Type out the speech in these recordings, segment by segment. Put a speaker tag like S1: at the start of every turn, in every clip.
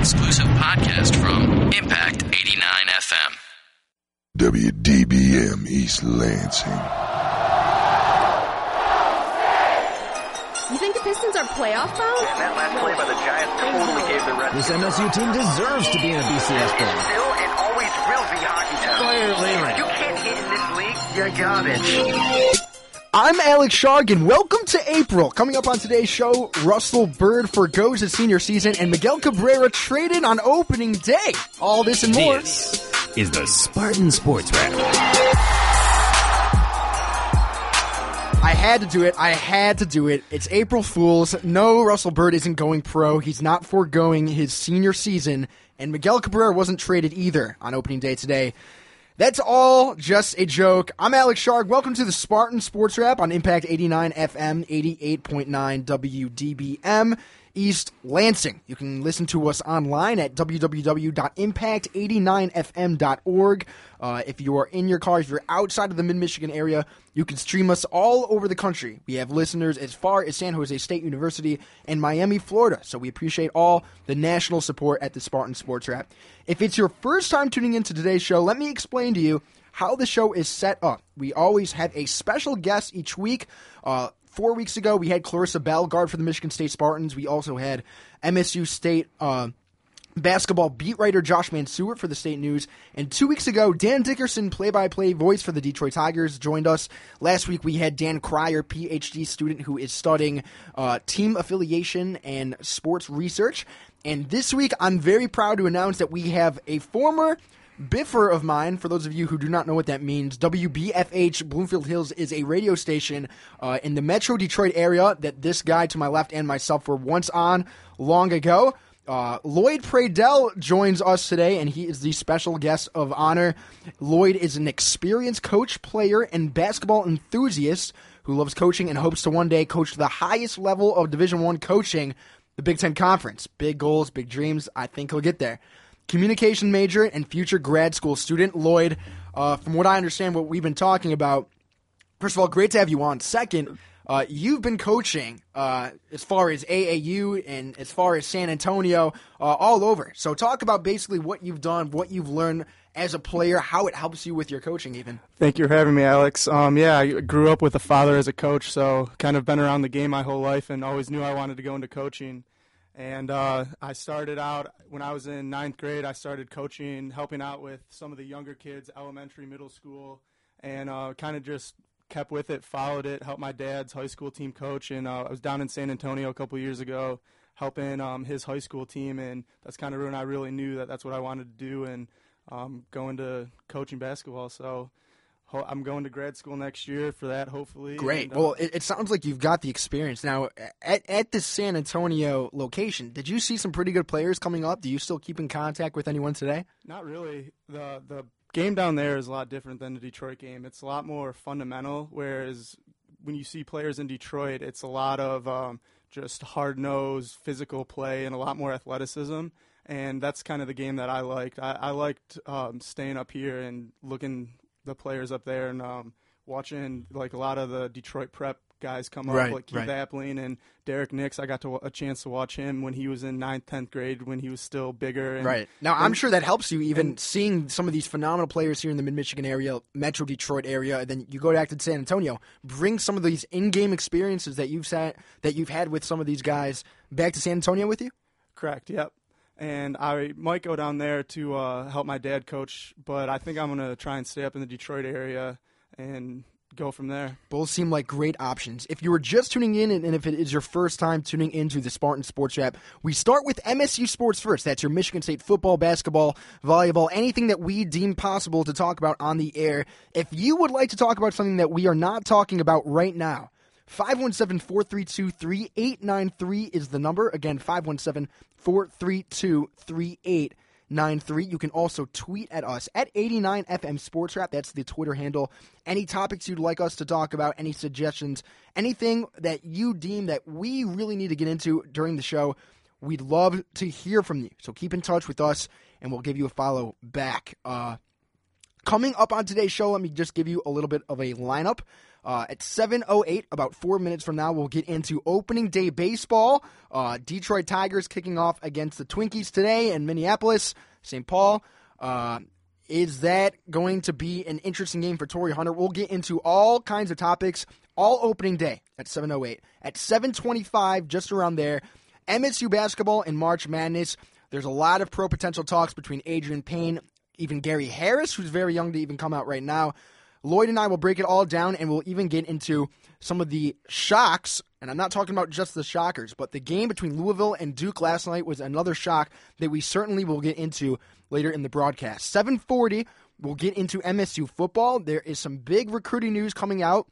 S1: exclusive podcast from Impact 89 FM.
S2: WDBM East Lansing.
S3: You think the Pistons are playoff bound?
S4: And that last play by the Giants totally gave the rest.
S5: This MSU team deserves to be in a BCS bowl.
S4: Still and always will be hockey town.
S5: Fire Leyland.
S4: You can't hit in this league. You're garbage.
S6: I'm Alex Shargan. welcome to April. Coming up on today's show, Russell Bird forgoes his senior season, and Miguel Cabrera traded on opening day. All this and more.
S5: This is the Spartan Sports Wrap.
S6: I had to do it. I had to do it. It's April Fools. No, Russell Bird isn't going pro. He's not foregoing his senior season, and Miguel Cabrera wasn't traded either on opening day today. That's all just a joke. I'm Alex Sharg. Welcome to the Spartan Sports Wrap on Impact 89 FM 88.9 WDBM East Lansing. You can listen to us online at www.impact89fm.org. Uh, if you are in your car, if you're outside of the Mid Michigan area, you can stream us all over the country. We have listeners as far as San Jose State University and Miami, Florida. So we appreciate all the national support at the Spartan Sports Wrap. If it's your first time tuning into today's show, let me explain to you how the show is set up. We always have a special guest each week. Uh, four weeks ago, we had Clarissa Bell, guard for the Michigan State Spartans. We also had MSU State uh, basketball beat writer Josh Mansour for the State News. And two weeks ago, Dan Dickerson, play by play voice for the Detroit Tigers, joined us. Last week, we had Dan Cryer, PhD student who is studying uh, team affiliation and sports research. And this week, I'm very proud to announce that we have a former Biffer of mine, for those of you who do not know what that means, WBFH Bloomfield Hills is a radio station uh, in the Metro Detroit area that this guy to my left and myself were once on long ago. Uh, Lloyd Pradell joins us today, and he is the special guest of honor. Lloyd is an experienced coach, player, and basketball enthusiast who loves coaching and hopes to one day coach the highest level of Division One coaching, the Big Ten Conference. Big goals, big dreams. I think he'll get there communication major and future grad school student. Lloyd, uh, from what I understand, what we've been talking about, first of all, great to have you on. Second, uh, you've been coaching uh, as far as AAU and as far as San Antonio, uh, all over. So, talk about basically what you've done, what you've learned as a player, how it helps you with your coaching, even.
S7: Thank you for having me, Alex. Um, yeah, I grew up with a father as a coach, so kind of been around the game my whole life and always knew I wanted to go into coaching. And uh, I started out when I was in ninth grade. I started coaching, helping out with some of the younger kids, elementary, middle school, and uh, kind of just kept with it, followed it, helped my dad's high school team coach. And uh, I was down in San Antonio a couple years ago, helping um, his high school team, and that's kind of when I really knew that that's what I wanted to do and um, go into coaching basketball. So I'm going to grad school next year for that, hopefully.
S6: Great.
S7: And, uh,
S6: well, it, it, sounds like you've got the experience now. At at the San Antonio location, did you see some pretty good players coming up? Do you still keep in contact with anyone today?
S7: Not really. the The game down there is a lot different than the Detroit game. It's a lot more fundamental. Whereas when you see players in Detroit, it's a lot of um, just hard nosed physical play and a lot more athleticism. And that's kind of the game that I liked. I, I liked um, staying up here and looking the players up there and um, watching like a lot of the Detroit prep guys come up,
S6: Right,
S7: like Keith
S6: right.
S7: Appling and Derrick Nix. I got to, a chance to watch him when he was in ninth, tenth grade, when he was still bigger. And,
S6: Right. Now, I'm sure that helps you even
S7: and-
S6: seeing some of these phenomenal players here in the mid Michigan area, Metro Detroit area, and then you go back to San Antonio, bring some of these in game experiences that you've sat, that you've had with some of these guys back to San Antonio with you?
S7: Correct. Yep. And I might go down there to uh, help my dad coach, but I think I'm going to try and stay up in the Detroit area and go from there.
S6: Both seem like great options. If you were just tuning in, and and if it is your first time tuning into the Spartan Sports Wrap, we start with MSU Sports First. That's your Michigan State football, basketball, volleyball, anything that we deem possible to talk about on the air. If you would like to talk about something that we are not talking about right now, 517 432 3893 is the number. Again, 517 432 3893. You can also tweet at us at 89FM Sports Wrap. That's the Twitter handle. Any topics you'd like us to talk about, any suggestions, anything that you deem that we really need to get into during the show, we'd love to hear from you. So keep in touch with us and we'll give you a follow back. Uh, Coming up on today's show, let me just give you a little bit of a lineup. Uh, at 7.08, about four minutes from now, we'll get into opening day baseball. Uh, Detroit Tigers kicking off against the Twinkies today in Minneapolis, St. Paul. Uh, is that going to be an interesting game for Torii Hunter? We'll get into all kinds of topics all opening day at 7.08. At 7.25, just around there, MSU basketball and March Madness. There's a lot of pro potential talks between Adreian Payne, even Gary Harris, who's very young to even come out right now. Lloyd and I will break it all down, and we'll even get into some of the shocks. And I'm not talking about just the shockers, but the game between Louisville and Duke last night was another shock that we certainly will get into later in the broadcast. 7:40, we'll get into MSU football. There is some big recruiting news coming out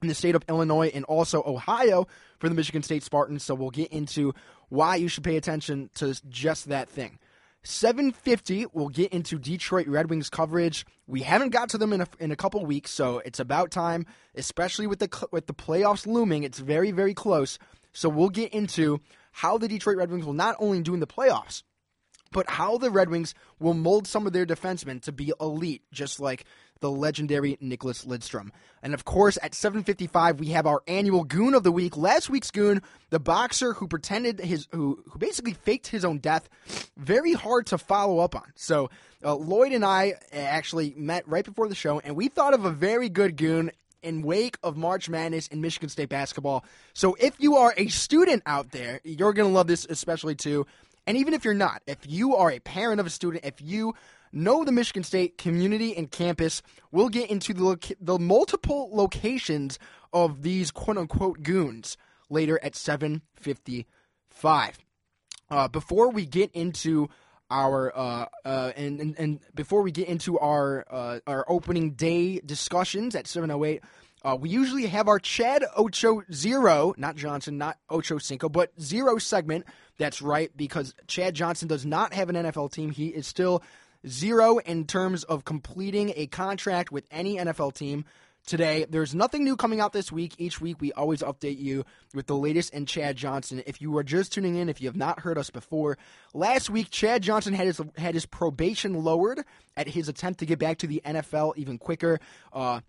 S6: in the state of Illinois and also Ohio for the Michigan State Spartans. So we'll get into why you should pay attention to just that thing. 750, we'll get into Detroit Red Wings coverage. We haven't got to them in a, in a couple weeks, so it's about time, especially with the with the playoffs looming. It's very very close. So we'll get into how the Detroit Red Wings will not only do in the playoffs, but how the Red Wings will mold some of their defensemen to be elite, just like the legendary Nicklas Lidstrom. And of course, at 7:55, we have our annual Goon of the Week. Last week's Goon, the boxer who pretended his, who who basically faked his own death. Very hard to follow up on. So uh, Lloyd and I actually met right before the show, and we thought of a very good Goon in wake of March Madness in Michigan State basketball. So if you are a student out there, you're going to love this especially too. And even if you're not, if you are a parent of a student, if you know the Michigan State community and campus, we'll get into the, the multiple locations of these quote unquote goons later at 755. Uh, before we get into our uh, uh, and, and and before we get into our uh, our opening day discussions at 708 uh, we usually have our Chad Ocho Zero, not Johnson, not Ocho Cinco, but Zero segment. That's right, because Chad Johnson does not have an NFL team. He is still zero in terms of completing a contract with any NFL team today. There's nothing new coming out this week. Each week, we always update you with the latest in Chad Johnson. If you are just tuning in, if you have not heard us before, last week Chad Johnson had his had his probation lowered at his attempt to get back to the NFL even quicker. Uh,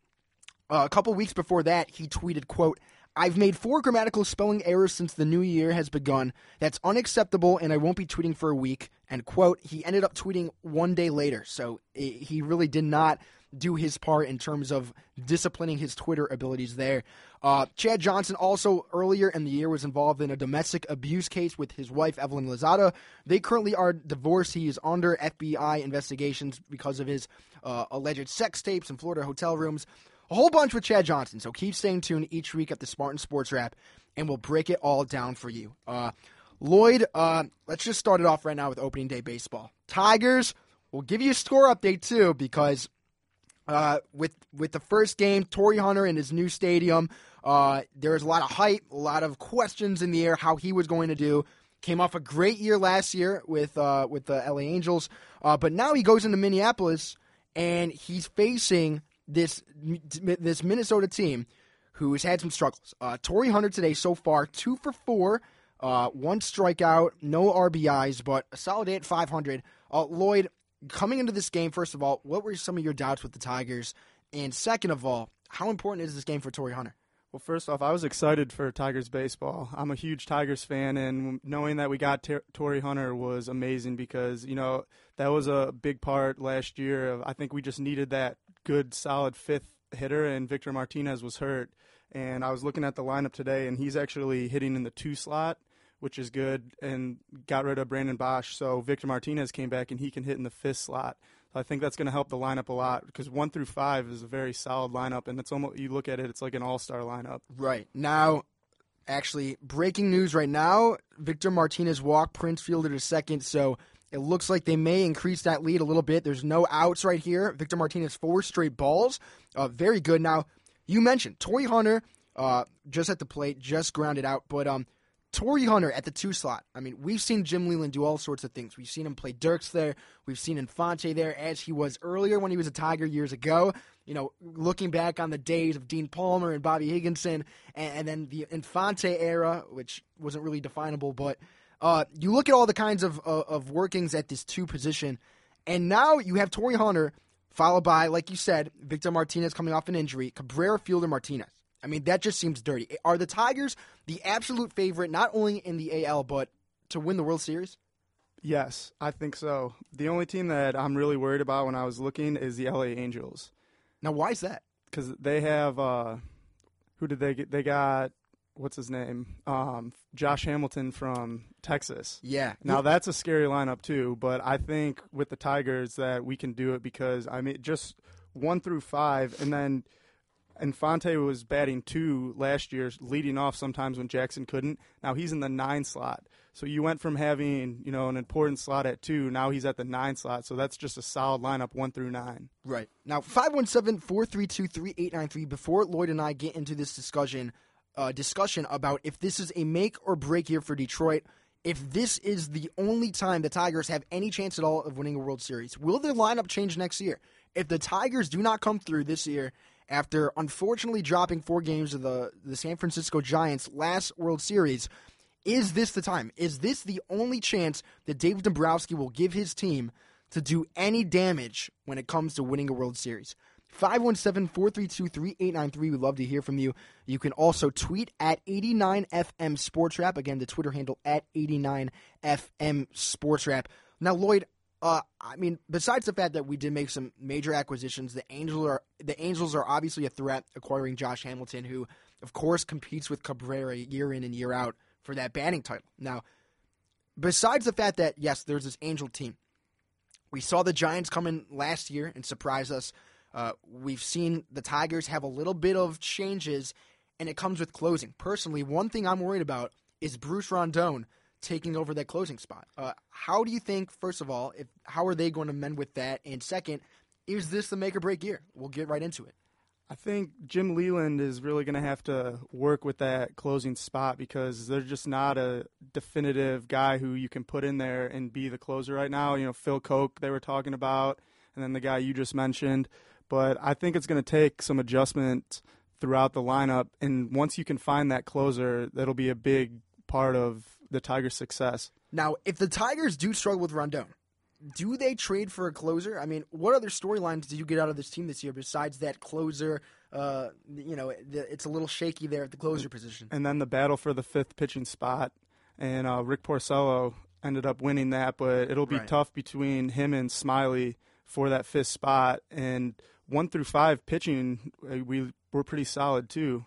S6: uh, a couple weeks before that, he tweeted, "quote I've made four grammatical spelling errors since the new year has begun. That's unacceptable, and I won't be tweeting for a week." And quote, he ended up tweeting one day later, so he really did not do his part in terms of disciplining his Twitter abilities there. Uh, Chad Johnson also earlier in the year was involved in a domestic abuse case with his wife Evelyn Lozada. They currently are divorced. He is under FBI investigations because of his uh, alleged sex tapes in Florida hotel rooms a whole bunch with Chad Johnson. So keep staying tuned each week at the Spartan Sports Wrap, and we'll break it all down for you. Uh, Lloyd, uh, let's just start it off right now with opening day baseball. Tigers, we'll give you a score update too because uh, with with the first game, Torii Hunter in his new stadium, uh, there was a lot of hype, a lot of questions in the air how he was going to do. Came off a great year last year with uh, with the LA Angels, uh, but now he goes into Minneapolis and he's facing this this Minnesota team who has had some struggles. Uh, Torii Hunter today so far two for four, uh, one strikeout, no RBIs, but a solid at 500. Uh, Lloyd, coming into this game, first of all, what were some of your doubts with the Tigers? And second of all, how important is this game for Torii Hunter?
S7: Well, first off, I was excited for Tigers baseball. I'm a huge Tigers fan, and knowing that we got Ter- Torii Hunter was amazing because you know that was a big part last year. I think we just needed that good, solid fifth hitter, and Victor Martinez was hurt. And I was looking at the lineup today, and he's actually hitting in the two slot, which is good, and got rid of Brandon Boesch. So Victor Martinez came back, and he can hit in the fifth slot. So I think that's going to help the lineup a lot because one through five is a very solid lineup, and it's almost you look at it, it's like an all-star lineup.
S6: Right now, actually, breaking news right now: Victor Martinez walked, Prince Fielder a second, so it looks like they may increase that lead a little bit. There's no outs right here. Victor Martinez, four straight balls. Uh, very good. Now, you mentioned Torii Hunter uh, just at the plate, just grounded out. But um, Hunter at the two slot. I mean, we've seen Jim Leyland do all sorts of things. We've seen him play Dirks there. We've seen Infante there as he was earlier when he was a Tiger years ago. You know, looking back on the days of Dean Palmer and Bobby Higginson, and, and then the Infante era, which wasn't really definable, but uh, you look at all the kinds of uh, of workings at this two position, and now you have Torii Hunter followed by, like you said, Victor Martinez coming off an injury, Cabrera, Fielder, Martinez. I mean, that just seems dirty. Are the Tigers the absolute favorite, not only in the AL, but to win the World Series?
S7: Yes, I think so. The only team that I'm really worried about when I was looking is the LA Angels
S6: Now, why is that?
S7: because they have uh, who did they get? They got what's his name? Um, Josh Hamilton from Texas.
S6: Yeah.
S7: Now that's a scary lineup too, but I think with the Tigers that we can do it because I mean just one through five, and then Infante was batting two last year, leading off sometimes when Jackson couldn't. Now he's in the nine slot, so you went from having you know an important slot at two, now he's at the nine slot, so that's just a solid lineup one through nine.
S6: Right. Now, 517 432 3893. Before Lloyd and I get into this discussion, uh, discussion about if this is a make or break year for Detroit, if this is the only time the Tigers have any chance at all of winning a World Series, will their lineup change next year? If the Tigers do not come through this year, after unfortunately dropping four games to the, the San Francisco Giants last World Series, is this the time? Is this the only chance that Dave Dombrowski will give his team to do any damage when it comes to winning a World Series? 517 432 3893. We'd love to hear from you. You can also tweet at 89FM Sports Wrap. Again, the Twitter handle at 89FM Sports Wrap. Now, Lloyd, uh, I mean, besides the fact that we did make some major acquisitions, the Angels are the Angels are obviously a threat acquiring Josh Hamilton, who, of course, competes with Cabrera year in and year out for that batting title. Now, besides the fact that yes, there's this Angel team, we saw the Giants come in last year and surprise us. Uh, we've seen the Tigers have a little bit of changes, and it comes with closing. Personally, one thing I'm worried about is Bruce Rondon taking over that closing spot. Uh, how do you think, first of all, if how are they going to mend with that? And second, is this the make or break year? We'll get right into it.
S7: I think Jim Leyland is really going to have to work with that closing spot because they're just not a definitive guy who you can put in there and be the closer right now. You know, Phil Coke they were talking about, and then the guy you just mentioned. But I think it's going to take some adjustment throughout the lineup, and once you can find that closer, that'll be a big part of the Tigers' success.
S6: Now, if the Tigers do struggle with Rondon, do they trade for a closer? I mean, what other storylines did you get out of this team this year besides that closer? Uh, you know, it's a little shaky there at the closer position.
S7: and then the battle for the fifth pitching spot, and uh, Rick Porcello ended up winning that. But it'll be
S6: Right.
S7: tough between him and Smyly for that fifth spot. And one through five pitching, uh, we were pretty solid too.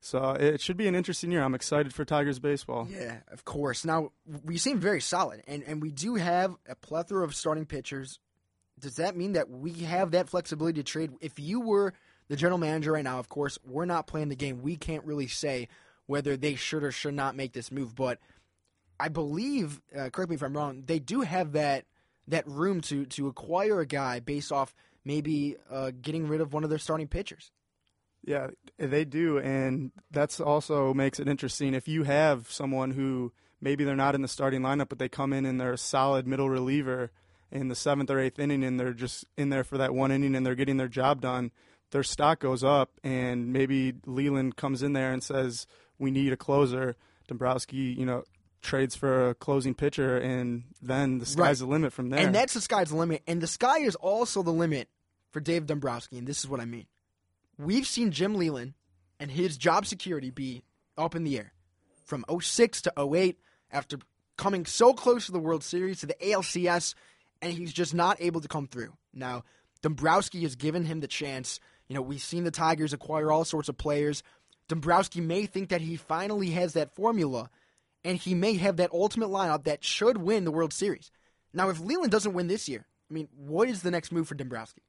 S7: So it should be an interesting year. I'm excited for Tigers baseball.
S6: Yeah, of course. Now we seem very solid, and and we do have a plethora of starting pitchers. Does that mean that we have that flexibility to trade? If you were the general manager right now, of course, we're not playing the game. We can't really say whether they should or should not make this move. But I believe, uh, correct me if I'm wrong, they do have that that room to to acquire a guy based off maybe uh, getting rid of one of their starting pitchers.
S7: Yeah, they do, and that's also makes it interesting. If you have someone who maybe they're not in the starting lineup, but they come in and they're a solid middle reliever in the seventh or eighth inning, and they're just in there for that one inning, and they're getting their job done, their stock goes up, and maybe Leyland comes in there and says, "We need a closer." Dombrowski, you know, trades for a closing pitcher, and then the sky's
S6: Right.
S7: the limit from there.
S6: And that's the sky's the limit. And the sky is also the limit for Dave Dombrowski. And this is what I mean. We've seen Jim Leyland and his job security be up in the air from 06 to 08 after coming so close to the World Series, to the ALCS, and he's just not able to come through. Now, Dombrowski has given him the chance. You know, we've seen the Tigers acquire all sorts of players. Dombrowski may think that he finally has that formula, and he may have that ultimate lineup that should win the World Series. Now, if Leyland doesn't win this year, I mean, what is the next move for Dombrowski?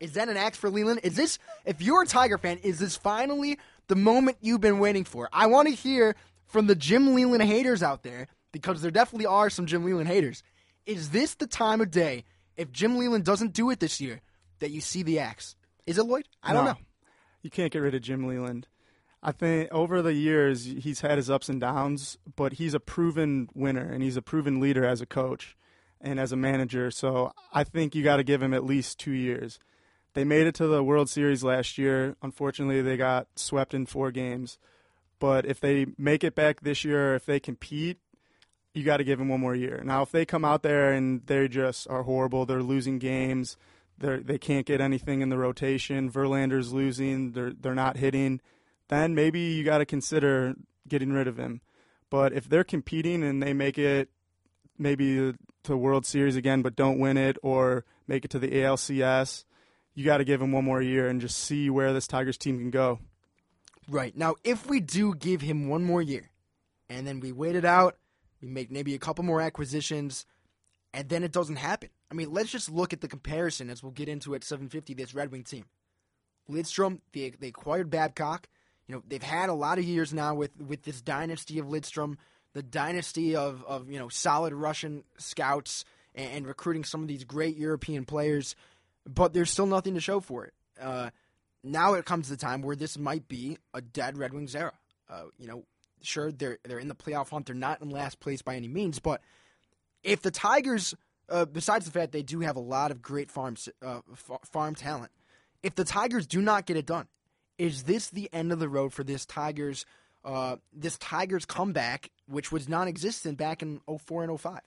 S6: Is that an axe for Leyland? Is this, if you're a Tiger fan, is this finally the moment you've been waiting for? I want to hear from the Jim Leyland haters out there, because there definitely are some Jim Leyland haters. Is this the time of day, if Jim Leyland doesn't do it this year, that you see the axe? Is it Lloyd? I don't
S7: No.
S6: know.
S7: You can't get rid of Jim Leyland. I think over the years he's had his ups and downs, but he's a proven winner and he's a proven leader as a coach and as a manager. So I think you got to give him at least two years. They made it to the World Series last year. Unfortunately, they got swept in four games. But if they make it back this year, if they compete, you got to give them one more year. Now, if they come out there and they just are horrible, they're losing games, they they can't get anything in the rotation. Verlander's losing. They're they're not hitting. Then maybe you got to consider getting rid of him. But if they're competing and they make it maybe to World Series again, but don't win it, or make it to the ALCS, you got to give him one more year and just see where this Tigers team can go.
S6: Right. Now, if we do give him one more year, and then we wait it out, we make maybe a couple more acquisitions, and then it doesn't happen. I mean, let's just look at the comparison as we'll get into at 750, this Red Wing team. Lidstrom, they, they acquired Babcock. You know, they've had a lot of years now with, with this dynasty of Lidstrom, the dynasty of, of you know, solid Russian scouts and, and recruiting some of these great European players, but there's still nothing to show for it. Uh, now it comes to the time where this might be a dead Red Wings era. Uh, you know, sure they're they're in the playoff hunt. They're not in last place by any means, but if the Tigers, uh, besides the fact they do have a lot of great farms uh, farm talent, if the Tigers do not get it done, is this the end of the road for this Tigers? Uh, this Tigers comeback, which was non-existent back in 04 and 05.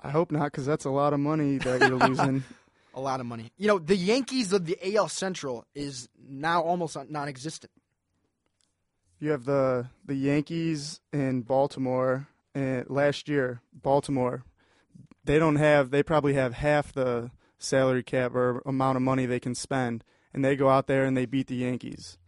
S7: I hope not, because that's a lot of money that you're losing.
S6: A lot of money. You know, the Yankees of the AL Central is now almost non-existent.
S7: You have the the Yankees in Baltimore and last year, Baltimore. They don't have they probably have half the salary cap or amount of money they can spend and they go out there and they beat the Yankees.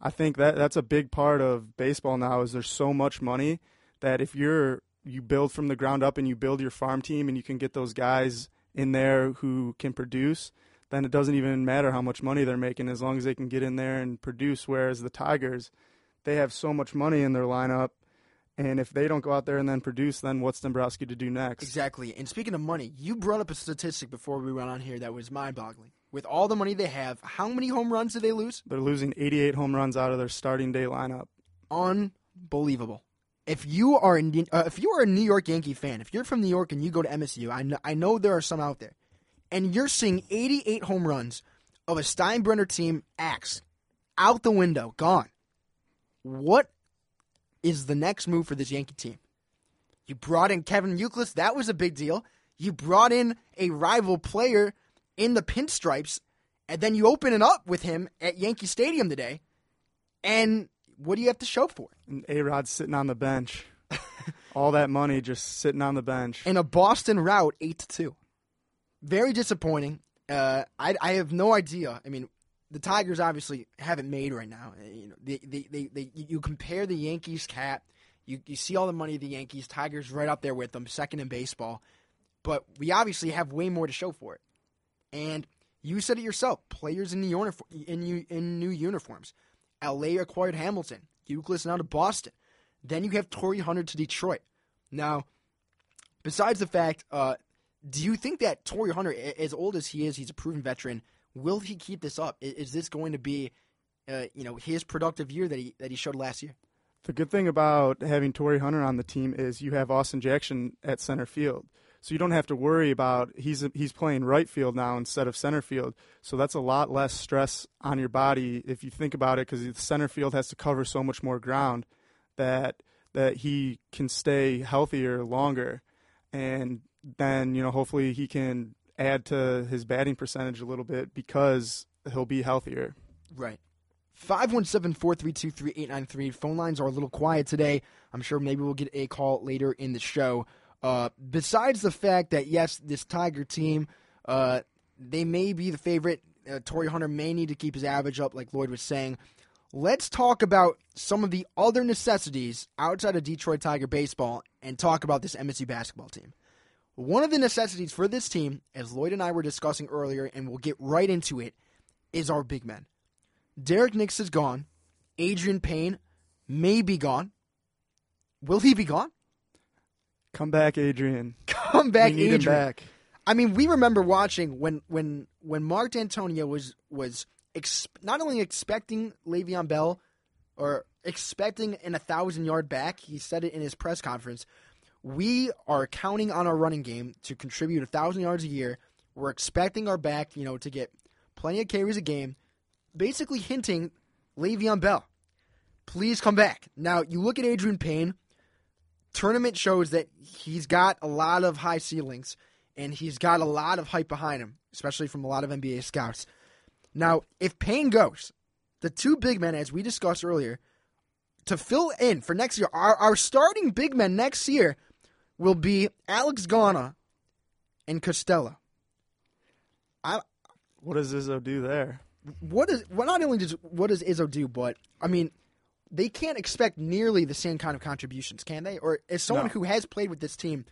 S7: I think that that's a big part of baseball now is there's so much money that if you're you build from the ground up and you build your farm team and you can get those guys in there who can produce, then it doesn't even matter how much money they're making as long as they can get in there and produce. Whereas the Tigers, they have so much money in their lineup, and if they don't go out there and then produce, then what's Dombrowski to do next?
S6: Exactly. And speaking of money, you brought up a statistic before we went on here that was mind-boggling. With all the money they have, how many home runs do they lose?
S7: They're losing 88 home runs out of their starting day lineup.
S6: Unbelievable. If you are New- uh, if you are a New York Yankee fan, if you're from New York and you go to MSU, I know, I know there are some out there, and you're seeing 88 home runs of a Steinbrenner team axe out the window, gone. What is the next move for this Yankee team? You brought in Kevin Youkilis, that was a big deal. You brought in a rival player in the pinstripes, and then you open it up with him at Yankee Stadium today. And what do you have to show for it?
S7: And A Rod's sitting on the bench. All that money just sitting on the bench.
S6: in a Boston route, eight to two. Very disappointing. Uh, I I have no idea. I mean, the Tigers obviously haven't made right now. Uh, You know, they, they, they, they you compare the Yankees cap, you you see all the money of the Yankees, Tigers right up there with them, second in baseball. But we obviously have way more to show for it. And you said it yourself: players in the uniform in in new uniforms. LA acquired Hamilton. Euclid's now to Boston. Then you have Torii Hunter to Detroit. Now, besides the fact, uh, do you think that Torii Hunter, as old as he is, he's a proven veteran. Will he keep this up? Is this going to be, uh, you know, his productive year that he that he showed last year?
S7: The good thing about having Torii Hunter on the team is you have Austin Jackson at center field. So you don't have to worry about he's he's playing right field now instead of center field. So that's a lot less stress on your body if you think about it because the center field has to cover so much more ground that that he can stay healthier longer and then you know hopefully he can add to his batting percentage a little bit because he'll be healthier.
S6: Right. 517-432-3893. Phone lines are a little quiet today. I'm sure maybe we'll get a call later in the show. Uh, besides the fact that, yes, this Tiger team, uh, they may be the favorite. Uh, Torii Hunter may need to keep his average up, like Lloyd was saying. Let's talk about some of the other necessities outside of Detroit Tiger baseball and talk about this MSU basketball team. One of the necessities for this team, as Lloyd and I were discussing earlier, and we'll get right into it, is our big men. Derrick Nix is gone. Adreian Payne may be gone. Will he be gone?
S7: Come back, Adreian.
S6: Come back,
S7: we need
S6: Adreian.
S7: him back.
S6: I mean, we remember watching when when when Mark Dantonio was was ex- not only expecting Le'Veon Bell or expecting an a thousand yard back. He said it in his press conference. We are counting on our running game to contribute a thousand yards a year. We're expecting our back, you know, to get plenty of carries a game. Basically hinting Le'Veon Bell, please come back. Now you look at Adreian Payne tournament shows that he's got a lot of high ceilings. and he's got a lot of hype behind him, especially from a lot of NBA scouts. Now, if Payne goes, the two big men, as we discussed earlier, to fill in for next year, our, our starting big men next year will be Alex Gauna and Costello. I,
S7: What does Izzo do there?
S6: what is well not only does what does Izzo do, but I mean they can't expect nearly the same kind of contributions, can they? Or as someone
S7: No.
S6: who has played with this team,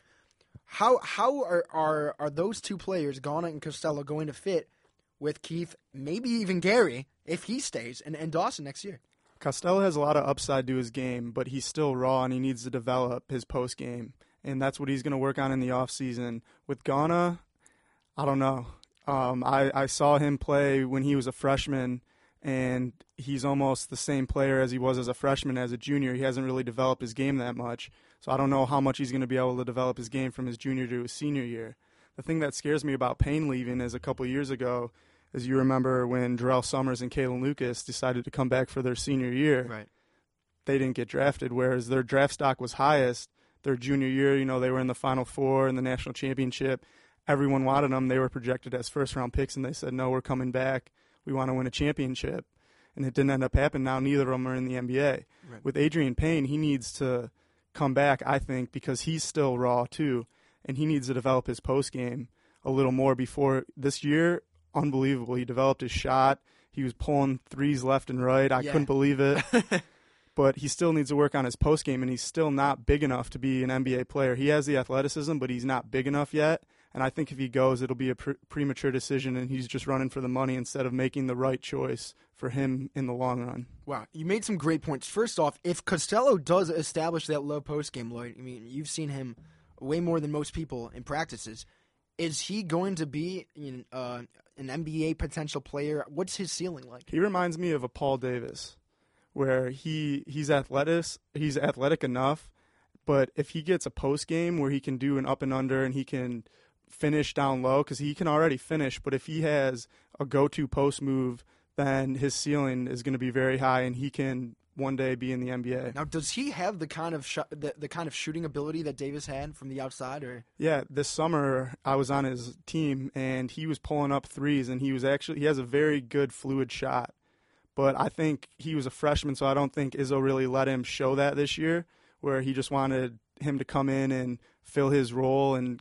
S6: how how are are are those two players, Gauna and Costello, going to fit with Keith, maybe even Gary, if he stays, and, and Dawson next year?
S7: Costello has a lot of upside to his game, but he's still raw and he needs to develop his post game. And that's what he's going to work on in the offseason. With Gauna, I don't know. Um, I, I saw him play when he was a freshman, and he's almost the same player as he was as a freshman. As a junior, he hasn't really developed his game that much. So I don't know how much he's going to be able to develop his game from his junior to his senior year. The thing that scares me about Payne leaving is a couple years ago, as you remember when Durrell Summers and Kalin Lucas decided to come back for their senior year they didn't get drafted, whereas their draft stock was highest their junior year. You know, they were in the Final Four in the national championship. Everyone wanted them. They were projected as first round picks, and they said, no, we're coming back. We want to win a championship. And it didn't end up happening. Now neither of them are in the NBA. With Adreian Payne, he needs to come back, I think, because he's still raw too, and he needs to develop his post game a little more before this year. Unbelievable. He developed his shot. He was pulling threes left and right. I
S6: Yeah.
S7: couldn't believe it. but he still needs to work on his post game, and he's still not big enough to be an NBA player. He has the athleticism, but he's not big enough yet. And I think if he goes, it'll be a pre- premature decision, and he's just running for the money instead of making the right choice for him in the long run.
S6: Wow, you made some great points. First off, if Costello does establish that low post game, Lloyd, I mean, you've seen him way more than most people in practices. Is he going to be you know, uh, an NBA potential player? What's his ceiling like?
S7: He reminds me of a Paul Davis, where he he's athletic, he's athletic enough, but if he gets a post game where he can do an up and under and he can finish down low, because he can already finish, but if he has a go-to post move, then his ceiling is going to be very high, and he can one day be in the NBA.
S6: Now, does he have the kind of sh- the, the kind of shooting ability that Davis had from the outside, or
S7: Yeah, this summer I was on his team and he was pulling up threes and he was actually he has a very good fluid shot. But I think he was a freshman, so I don't think Izzo really let him show that this year, where he just wanted him to come in and fill his role and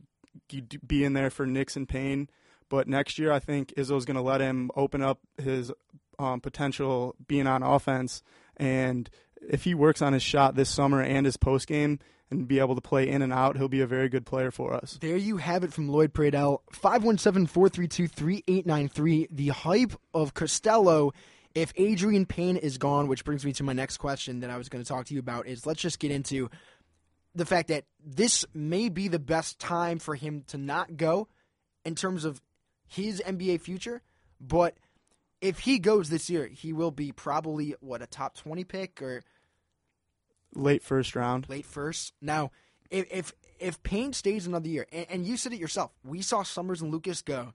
S7: be in there for Nix and Payne. But next year, I think Izzo's going to let him open up his um, potential being on offense. And if he works on his shot this summer and his post game and be able to play in and out, he'll be a very good player for us.
S6: There you have it from Lloyd Pradell. 517-432-3893. The hype of Costello if Adreian Payne is gone, which brings me to my next question that I was going to talk to you about is let's just get into the fact that this may be the best time for him to not go in terms of his NBA future, but if he goes this year, he will be probably what a top 20 pick or
S7: Late first round.
S6: late first. Now, if if, if Payne stays another year, and, and you said it yourself, we saw Summers and Lucas go,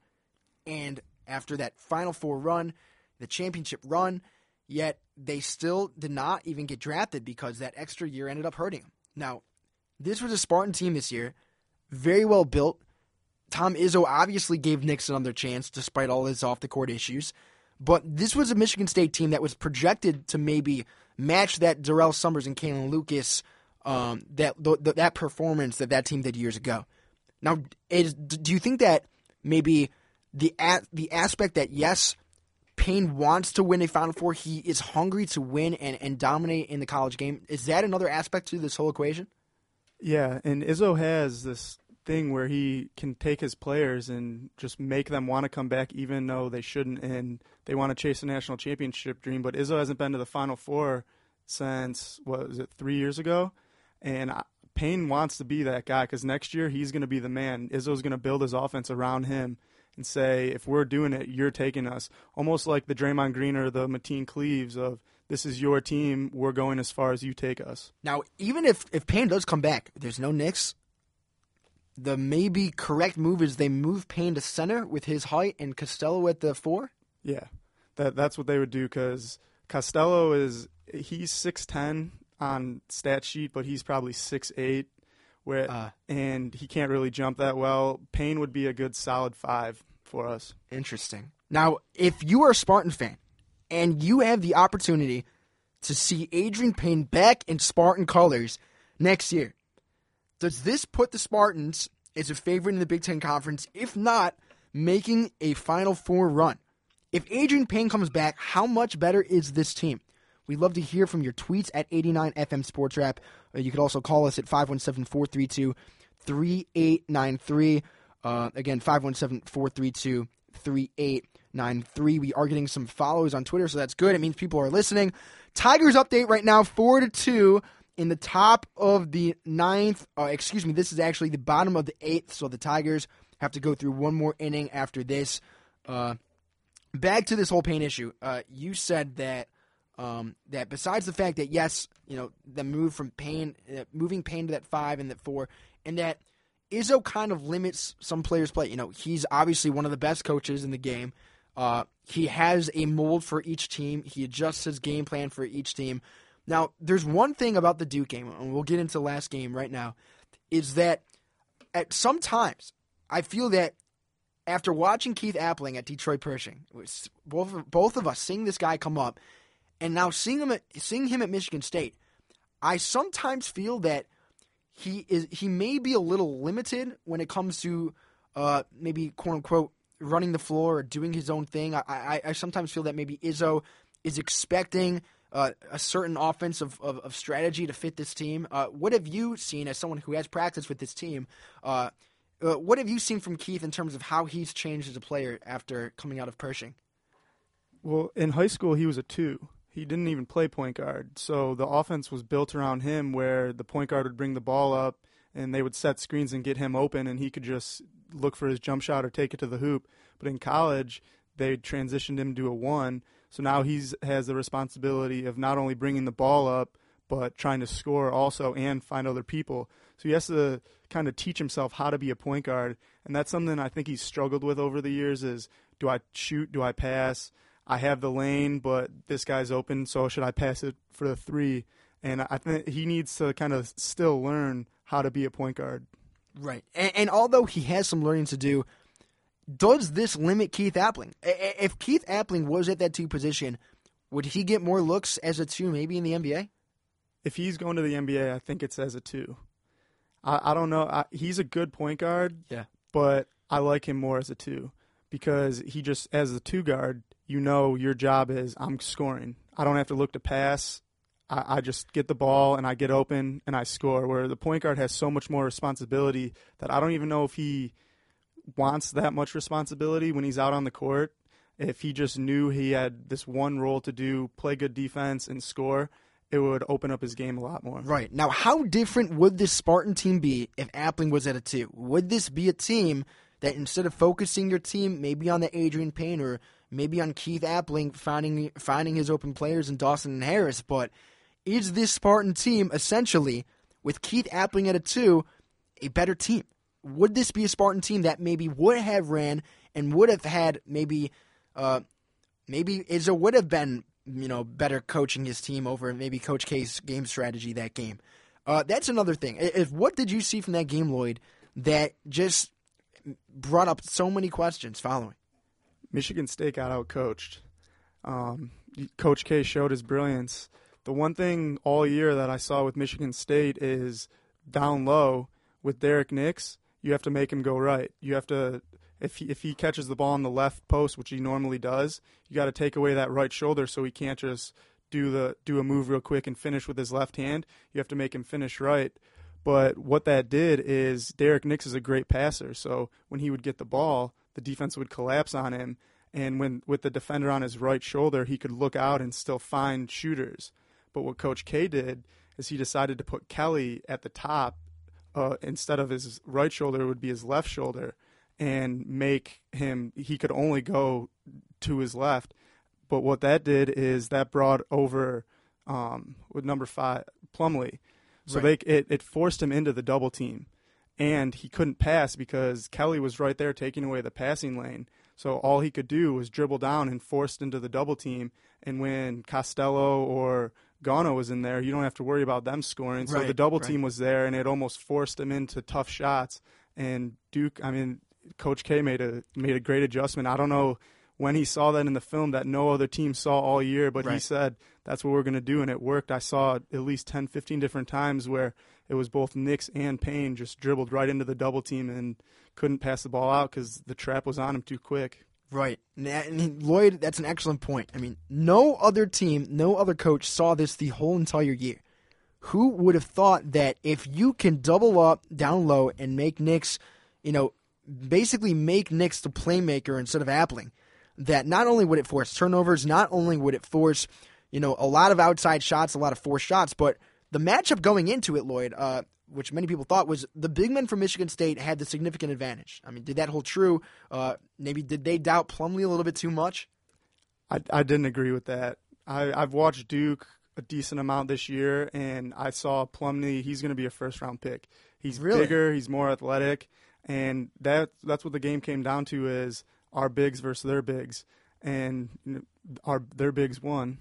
S6: and after that Final Four run, the championship run, yet they still did not even get drafted because that extra year ended up hurting them. Now, this was a Spartan team this year, very well built. Tom Izzo obviously gave Nix another chance despite all his off the court issues. But this was a Michigan State team that was projected to maybe match that Durrell Summers and Kalin Lucas um, that th- th- that performance that that team did years ago. Now, is, do you think that maybe the the aspect that yes, Payne wants to win a Final Four, he is hungry to win and, and dominate in the college game. Is that another aspect to this whole equation?
S7: Yeah, and Izzo has this thing where he can take his players and just make them want to come back even though they shouldn't and they want to chase a national championship dream. But Izzo hasn't been to the Final Four since, what was it, three years ago? And Payne wants to be that guy because next year he's going to be the man. Izzo's going to build his offense around him and say, if we're doing it, you're taking us. Almost like the Draymond Green or the Mateen Cleaves of, this is your team, we're going as far as you take us.
S6: Now, even if if Payne does come back, there's no Nix. The maybe correct move is they move Payne to center with his height and Costello at the four.
S7: Yeah, that that's what they would do because Costello is he's six ten on stat sheet, but he's probably six eight, where
S6: Uh.
S7: and he can't really jump that well. Payne would be a good solid five for us.
S6: Interesting. Now, if you are a Spartan fan and you have the opportunity to see Adreian Payne back in Spartan colors next year, does this put the Spartans as a favorite in the Big Ten Conference? If not, making a Final Four run. If Adreian Payne comes back, how much better is this team? We'd love to hear from your tweets at 89FM Sports Wrap. Uh, you could also call us at 517 432 3893. Uh, again, 517 432 3893. We are getting some followers on Twitter, so that's good. It means people are listening. Tigers update right now 4 to 2 in the top of the ninth. Uh, excuse me, this is actually the bottom of the eighth, so the Tigers have to go through one more inning after this. Uh, back to this whole Payne issue. Uh, you said that um, that besides the fact that yes, you know the move from Payne, uh, moving Payne to that five and that four, and that Izzo kind of limits some players' play. You know, he's obviously one of the best coaches in the game. Uh, he has a mold for each team. He adjusts his game plan for each team. Now, there's one thing about the Duke game, and we'll get into the last game right now, is that at sometimes I feel that after watching Keith Appling at Detroit Pershing, both of, both of us seeing this guy come up, and now seeing him at, seeing him at Michigan State, I sometimes feel that he is he may be a little limited when it comes to uh, maybe quote unquote running the floor or doing his own thing. I, I, I sometimes feel that maybe Izzo is expecting uh, a certain offense of, of, strategy to fit this team. Uh, what have you seen as someone who has practiced with this team? Uh, uh, what have you seen from Keith in terms of how he's changed as a player after coming out of Pershing?
S7: Well, in high school, he was a two. He didn't even play point guard. So the offense was built around him where the point guard would bring the ball up and they would set screens and get him open and he could just look for his jump shot or take it to the hoop. But in college, they transitioned him to a one. So now he's has the responsibility of not only bringing the ball up, but trying to score also and find other people. So he has to kind of teach himself how to be a point guard, and that's something I think he's struggled with over the years. Is do I shoot? Do I pass? I have the lane, but this guy's open, so should I pass it for the three? And I think he needs to kind of still learn how to be a point guard.
S6: Right. And, and although he has some learning to do, does this limit Keith Appling? If Keith Appling was at that two position, would he get more looks as a two maybe in the NBA?
S7: If he's going to the NBA, I think it's as a two. I, I don't know. I, he's a good point guard,
S6: Yeah.
S7: but I like him more as a two because he just as a two guard, you know your job is I'm scoring. I don't have to look to pass. I, I just get the ball and I get open and I score. Where the point guard has so much more responsibility that I don't even know if he wants that much responsibility when he's out on the court. If he just knew he had this one role to do, play good defense and score, it would open up his game a lot more.
S6: Right. Now, how different would this Spartan team be if Appling was at a two? Would this be a team that instead of focusing your team maybe on the Adreian Payne or maybe on Keith Appling finding finding his open players in Dawson and Harris, but is this Spartan team essentially with Keith Appling at a two a better team? Would this be a Spartan team that maybe would have ran and would have had maybe uh, maybe Izzo would have been you know better coaching his team over maybe Coach K's game strategy that game. Uh, that's another thing. If what did you see from that game, Lloyd, that just brought up so many questions following?
S7: Michigan State got outcoached. Um, Coach K showed his brilliance. The one thing all year that I saw with Michigan State is down low with Derrick Nix, you have to make him go right. You have to if he, if he catches the ball on the left post, which he normally does, you got to take away that right shoulder so he can't just do the do a move real quick and finish with his left hand. You have to make him finish right. But what that did is Derrick Nix is a great passer, so when he would get the ball, the defense would collapse on him, and when with the defender on his right shoulder, he could look out and still find shooters. But what Coach K did is he decided to put Kelly at the top uh, instead of his right shoulder, it would be his left shoulder, and make him he could only go to his left. But what that did is that brought over um, with number five Plumlee, so
S6: Right.
S7: they it, it forced him into the double team, and he couldn't pass because Kelly was right there taking away the passing lane. So all he could do was dribble down and forced into the double team. And when Costello or Gauna was in there, you don't have to worry about them scoring. So
S6: Right,
S7: the double
S6: right.
S7: team was there, and it almost forced them into tough shots. And Duke, I mean, Coach K made a made a great adjustment. I don't know when he saw that in the film that no other team saw all year, but he said that's what we're going to do, and it worked. I saw at least 10, 15 different times where it was both Nix and Payne just dribbled right into the double team and couldn't pass the ball out because the trap was on him too quick.
S6: Right. And Lloyd, that's an excellent point. I mean, no other team, no other coach saw this the whole entire year. Who would have thought that if you can double up down low and make Nix, you know, basically make Nix the playmaker instead of Appling, that not only would it force turnovers, not only would it force, you know, a lot of outside shots, a lot of forced shots, but the matchup going into it, Lloyd, uh, which many people thought was the big men from Michigan State had the significant advantage. I mean, did that hold true? Uh, maybe did they doubt Plumlee a little bit too much?
S7: I, I didn't agree with that. I, I've watched Duke a decent amount this year, and I saw Plumlee. He's going to be a first round pick. He's
S6: Really?
S7: bigger. He's more athletic, and that that's what the game came down to is our bigs versus their bigs, and our their bigs won.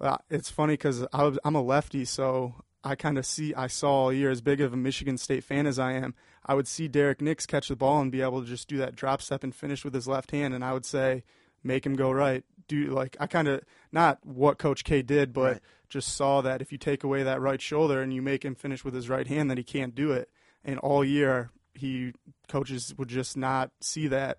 S7: Uh, it's funny because I'm a lefty, so I kind of see I saw all year as big of a Michigan State fan as I am. I would see Derrick Nix catch the ball and be able to just do that drop step and finish with his left hand, and I would say, make him go right. Do like I kind of not what Coach K did, but
S6: Right.
S7: just saw that if you take away that right shoulder and you make him finish with his right hand, that he can't do it. And all year, he coaches would just not see that.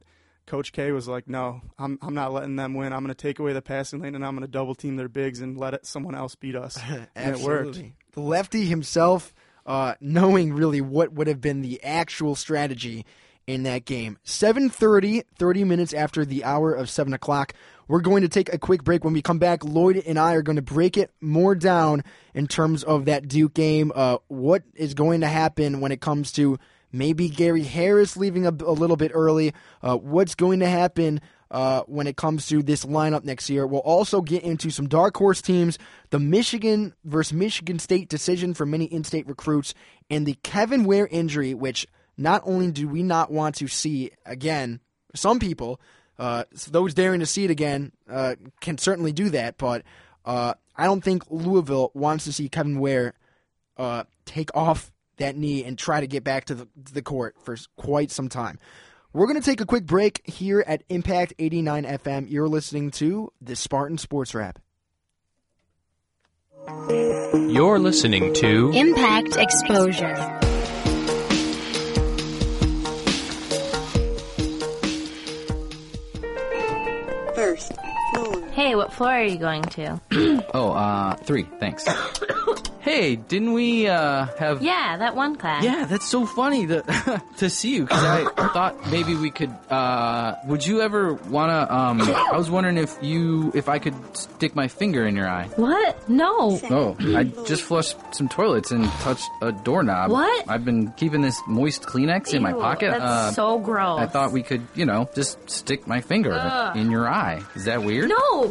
S7: Coach K was like, "No, I'm I'm not letting them win. I'm going to take away the passing lane and I'm going to double team their bigs and let it, someone else beat us." and it worked.
S6: Absolutely. The lefty himself, uh, knowing really what would have been the actual strategy in that game. 7.30, 30 minutes after the hour of 7 o'clock. We're going to take a quick break. When we come back, Lloyd and I are going to break it more down in terms of that Duke game. Uh, what is going to happen when it comes to maybe Gary Harris leaving a, a little bit early? Uh, what's going to happen uh, when it comes to this lineup next year. We'll also get into some dark horse teams, the Michigan versus Michigan State decision for many in state recruits, and the Kevin Ware injury, which not only do we not want to see again, some people, uh, those daring to see it again, uh, can certainly do that, but uh, I don't think Louisville wants to see Kevin Ware uh, take off that knee and try to get back to the, to the court for quite some time. We're going to take a quick break here at Impact 89 FM. You're listening to the Spartan Sports Wrap.
S2: You're listening to
S8: Impact Exposure.
S9: First floor.
S10: Hey, what floor are you going to?
S1: Oh, uh, three, thanks. hey, didn't we, uh, have.
S10: Yeah, that one class.
S1: Yeah, that's so funny to to see you because I thought maybe we could. Uh, would you ever wanna? Um, I was wondering if you, if I could stick my finger in your eye.
S10: What? No.
S1: Oh, I just flushed some toilets and touched a doorknob.
S10: What?
S1: I've been keeping this moist Kleenex in my
S10: Ew,
S1: pocket.
S10: That's
S1: uh,
S10: so gross.
S1: I thought we could, you know, just stick my finger
S10: Ugh.
S1: in your eye. Is that weird?
S10: No,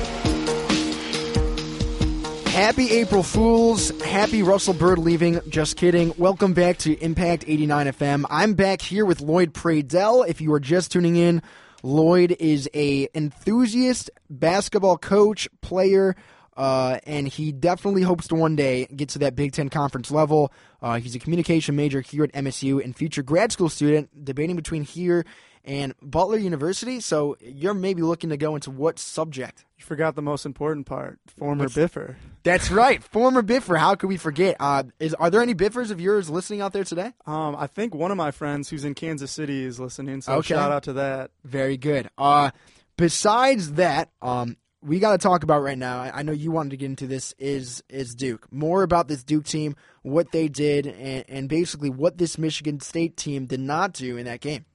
S6: Happy April Fools. Happy Russell Bird leaving. Just kidding. Welcome back to Impact 89 FM. I'm back here with Lloyd Pradell. If you are just tuning in, Lloyd is a enthusiast basketball coach, player, Uh, and he definitely hopes to one day get to that Big Ten conference level. Uh, he's a communication major here at MSU and future grad school student, debating between here and Butler University. So you're maybe looking to go into what subject?
S7: You forgot the most important part. Former
S6: What's-
S7: Biffer.
S6: That's right, former Biffer. How could we forget? Uh, is are there any Biffers of yours listening out there today?
S7: Um, I think one of my friends who's in Kansas City is listening, so
S6: Okay.
S7: shout out to that.
S6: Very good. Uh, besides that, um, we got to talk about right now. I I know you wanted to get into this. Is is Duke more about this Duke team, what they did, and, and basically what this Michigan State team did not do in that game?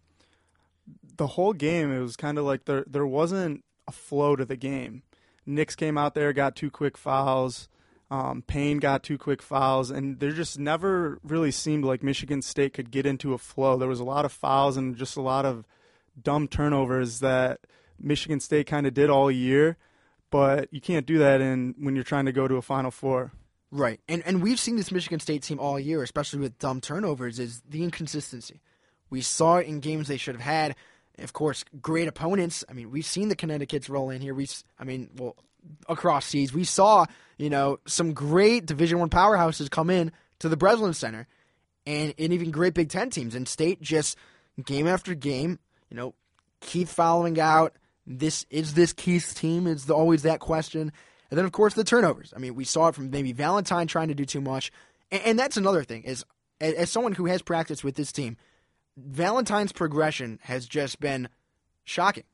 S7: The whole game it was kind of like there there wasn't a flow to the game. Nix came out there, got two quick fouls. Um, Payne got two quick fouls, and there just never really seemed like Michigan State could get into a flow. There was a lot of fouls and just a lot of dumb turnovers that Michigan State kind of did all year, but you can't do that in when you're trying to go to a Final Four.
S6: Right, and and we've seen this Michigan State team all year, especially with dumb turnovers, is the inconsistency. We saw it in games they should have had. Of course, great opponents. I mean, we've seen the Connecticut's roll in here. We, I mean, well, across seas, we saw you know some great Division One powerhouses come in to the Breslin Center, and and even great Big Ten teams. And State just game after game, you know, Keith following out. This is this Keith's team. Is always that question. And then, of course, the turnovers. I mean, we saw it from maybe Valentine trying to do too much, and, and that's another thing. Is as, as someone who has practiced with this team, Valentine's progression has just been shocking.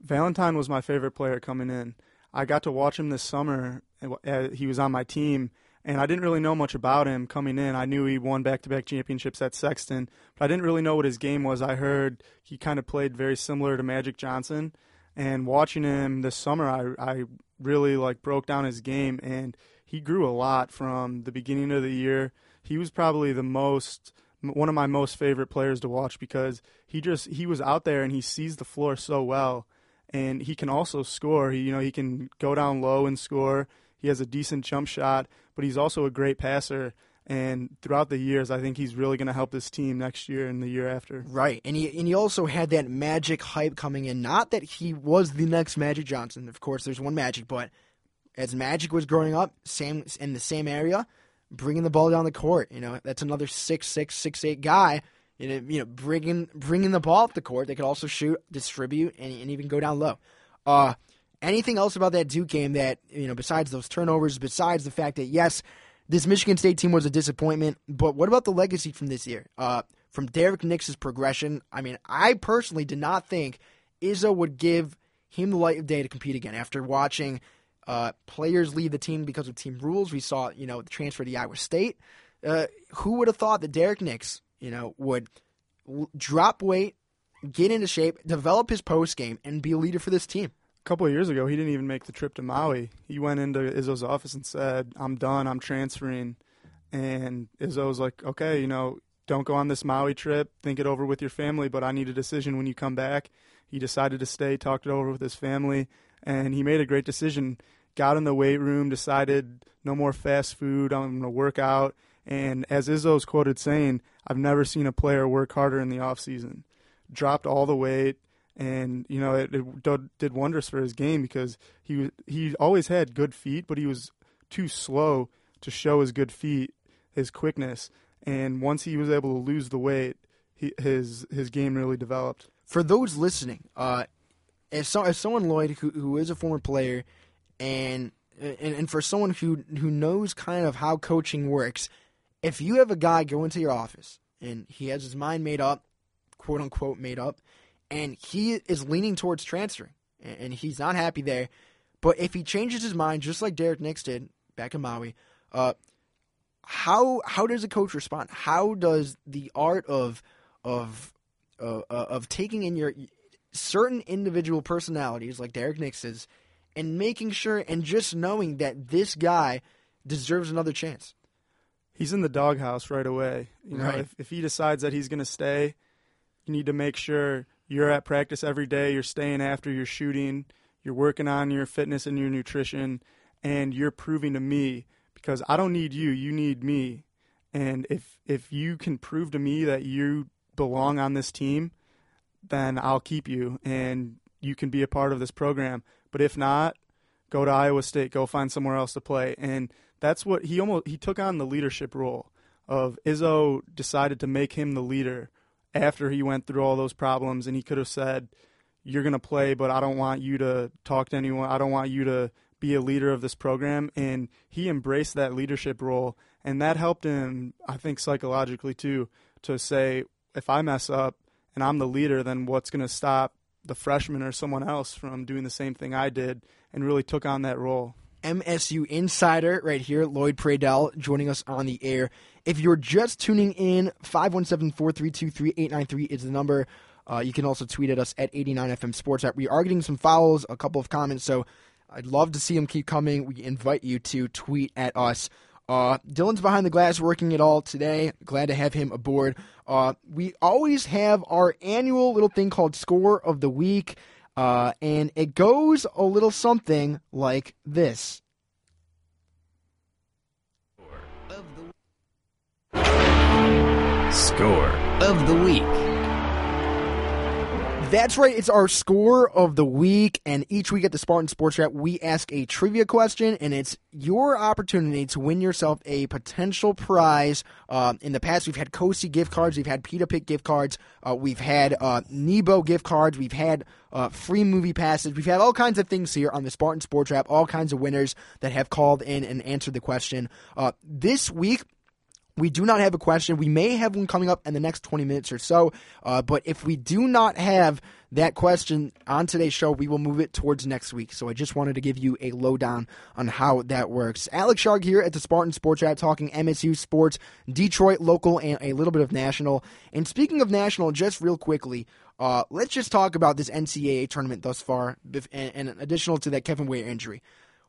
S7: Valentine was my favorite player coming in. I got to watch him this summer. uh, He was on my team, and I didn't really know much about him coming in. I knew he won back-to-back championships at Sexton, but I didn't really know what his game was. I heard he kind of played very similar to Magic Johnson, and watching him this summer, I I really like broke down his game, and he grew a lot from the beginning of the year. He was probably the most one of my most favorite players to watch because he just he was out there and he sees the floor so well and he can also score. He, you know, he can go down low and score. He has a decent jump shot, but he's also a great passer. And throughout the years, I think he's really going to help this team next year and the year after.
S6: Right, and he and he also had that Magic hype coming in. Not that he was the next Magic Johnson. Of course, there's one Magic, but as Magic was growing up, same in the same area, bringing the ball down the court. You know, that's another six six six eight guy. You know, you know, bringing bringing the ball up the court. They could also shoot, distribute, and, and even go down low. Uh, anything else about that Duke game that you know, besides those turnovers, besides the fact that yes, this Michigan State team was a disappointment, but what about the legacy from this year? Uh, from Derrick Nix's progression, I mean, I personally did not think Izzo would give him the light of day to compete again after watching uh, players leave the team because of team rules. We saw, you know, the transfer to Iowa State. Uh, who would have thought that Derrick Nix, you know, would l- drop weight, get into shape, develop his post game, and be a leader for this team?
S7: A couple of years ago, he didn't even make the trip to Maui. He went into Izzo's office and said, "I'm done. I'm transferring." And Izzo was like, "Okay, you know, don't go on this Maui trip. Think it over with your family. But I need a decision when you come back." He decided to stay, talked it over with his family, and he made a great decision. Got in the weight room, decided no more fast food. I'm going to work out. And as Izzo's quoted saying, "I've never seen a player work harder in the off season." Dropped all the weight, and you know it, it did wonders for his game because he he always had good feet, but he was too slow to show his good feet, his quickness. And once he was able to lose the weight, he, his his game really developed.
S6: For those listening, uh, as, so, as someone Lloyd who, who is a former player, and, and and for someone who who knows kind of how coaching works, if you have a guy go into your office and he has his mind made up, quote unquote made up, and he is leaning towards transferring, and, and he's not happy there, but if he changes his mind, just like Derrick Nix did back in Maui, uh, how how does a coach respond? How does the art of of uh, uh, of taking in your certain individual personalities like Derrick Nix's and making sure and just knowing that this guy deserves another chance.
S7: He's in the doghouse right away. You know,
S6: Right.
S7: if if he decides that he's going to stay, you need to make sure you're at practice every day. You're staying after you're shooting. You're working on your fitness and your nutrition, and you're proving to me because I don't need you. You need me. And if if you can prove to me that you belong on this team, then I'll keep you and you can be a part of this program. But if not, go to Iowa State, go find somewhere else to play. And that's what he almost he took on the leadership role of Izzo decided to make him the leader after he went through all those problems and he could have said you're going to play but I don't want you to talk to anyone. I don't want you to be a leader of this program and he embraced that leadership role and that helped him I think psychologically too to say if I mess up and I'm the leader then what's going to stop the freshman or someone else from doing the same thing I did and really took on that role.
S6: MSU insider right here, Lloyd Pradell, joining us on the air. If you're just tuning in, 517-432-3893 is the number. Uh, you can also tweet at us at 89FM Sports. We are getting some follows, a couple of comments, so I'd love to see them keep coming. We invite you to tweet at us. Uh, Dylan's behind the glass working it all today. Glad to have him aboard. Uh, we always have our annual little thing called Score of the Week. Uh, and it goes a little something like this.
S5: Score of the week.
S6: That's right. It's our score of the week, and each week at the Spartan Sports Wrap, we ask a trivia question, and it's your opportunity to win yourself a potential prize. Uh, in the past, we've had Cosi gift cards, we've had Pita Pit gift cards, uh, we've had uh, Nebo gift cards, we've had uh, free movie passes, we've had all kinds of things here on the Spartan Sports Wrap. All kinds of winners that have called in and answered the question. Uh, this week. We do not have a question. We may have one coming up in the next 20 minutes or so. Uh, but if we do not have that question on today's show, we will move it towards next week. So I just wanted to give you a lowdown on how that works. Alex Sharg here at the Spartan Sports Chat talking MSU sports, Detroit local, and a little bit of national. And speaking of national, just real quickly, uh, let's just talk about this NCAA tournament thus far, and, and additional to that Kevin Ware injury.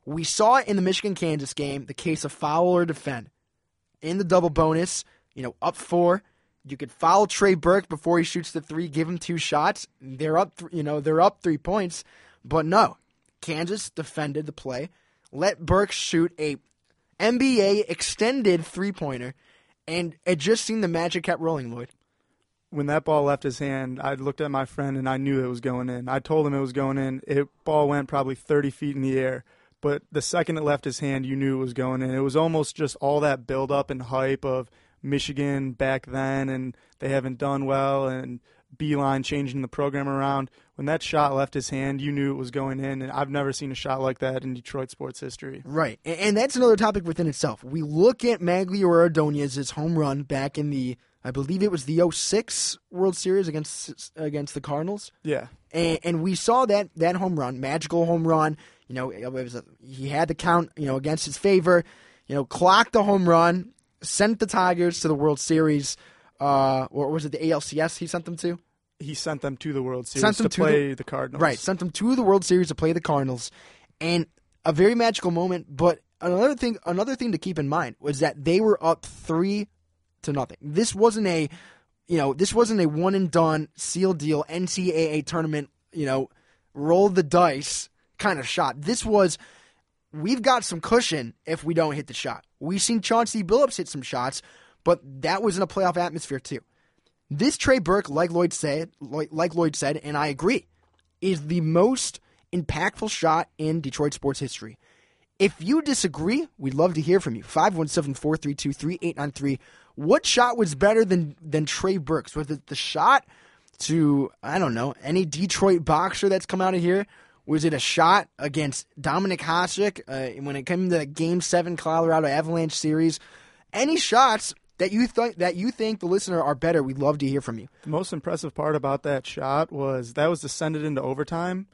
S6: We saw in the Michigan Kansas game the case of foul or defend in the double bonus, you know, up four. You could foul Trey Burke before he shoots the three, give him two shots. They're up, th- you know, they're up three points. But no, Kansas defended the play, let Burke shoot a NBA extended three pointer, and it just seemed the magic kept rolling, Lloyd.
S7: When that ball left his hand, I looked at my friend and I knew it was going in. I told him it was going in. It ball went probably 30 feet in the air but the second it left his hand, you knew it was going in. It was almost just all that build up and hype of Michigan back then, and they haven't done well, and Beilein changing the program around. When that shot left his hand, you knew it was going in, and I've never seen a shot like that in Detroit sports history.
S6: Right, and that's another topic within itself. We look at Magglio Ordonez's home run back in the, I believe it was the 06 World Series against against the Cardinals.
S7: Yeah,
S6: and, and we saw that that home run, magical home run. You know, it was a, he had the count, you know, against his favor. You know, clocked the home run, sent the Tigers to the World Series. Uh, or was it the ALCS he sent them to?
S7: He sent them to the World Series
S6: sent them
S7: to,
S6: to
S7: play
S6: the,
S7: the, Cardinals.
S6: Right, sent them to the World Series to play the Cardinals, and a very magical moment. But another thing, another thing to keep in mind was that they were up three to nothing. This wasn't a, you know, this wasn't a one and done seal deal NCAA tournament. You know, roll the dice kind of shot. This was we've got some cushion if we don't hit the shot. We've seen Chauncey Billups hit some shots, but that was in a playoff atmosphere too. This Trey Burke, like Lloyd said, like Lloyd said, and I agree, is the most impactful shot in Detroit sports history. If you disagree, we'd love to hear from you. 517-432-3893. What shot was better than than Trey Burke's? Was it the shot to I don't know, any Detroit boxer that's come out of here? Was it a shot against Dominik Hasek uh, when it came to the Game Seven Colorado Avalanche series? Any shots that you think that you think the listener are better? We'd love to hear from you.
S7: The most impressive part about that shot was that was it into overtime,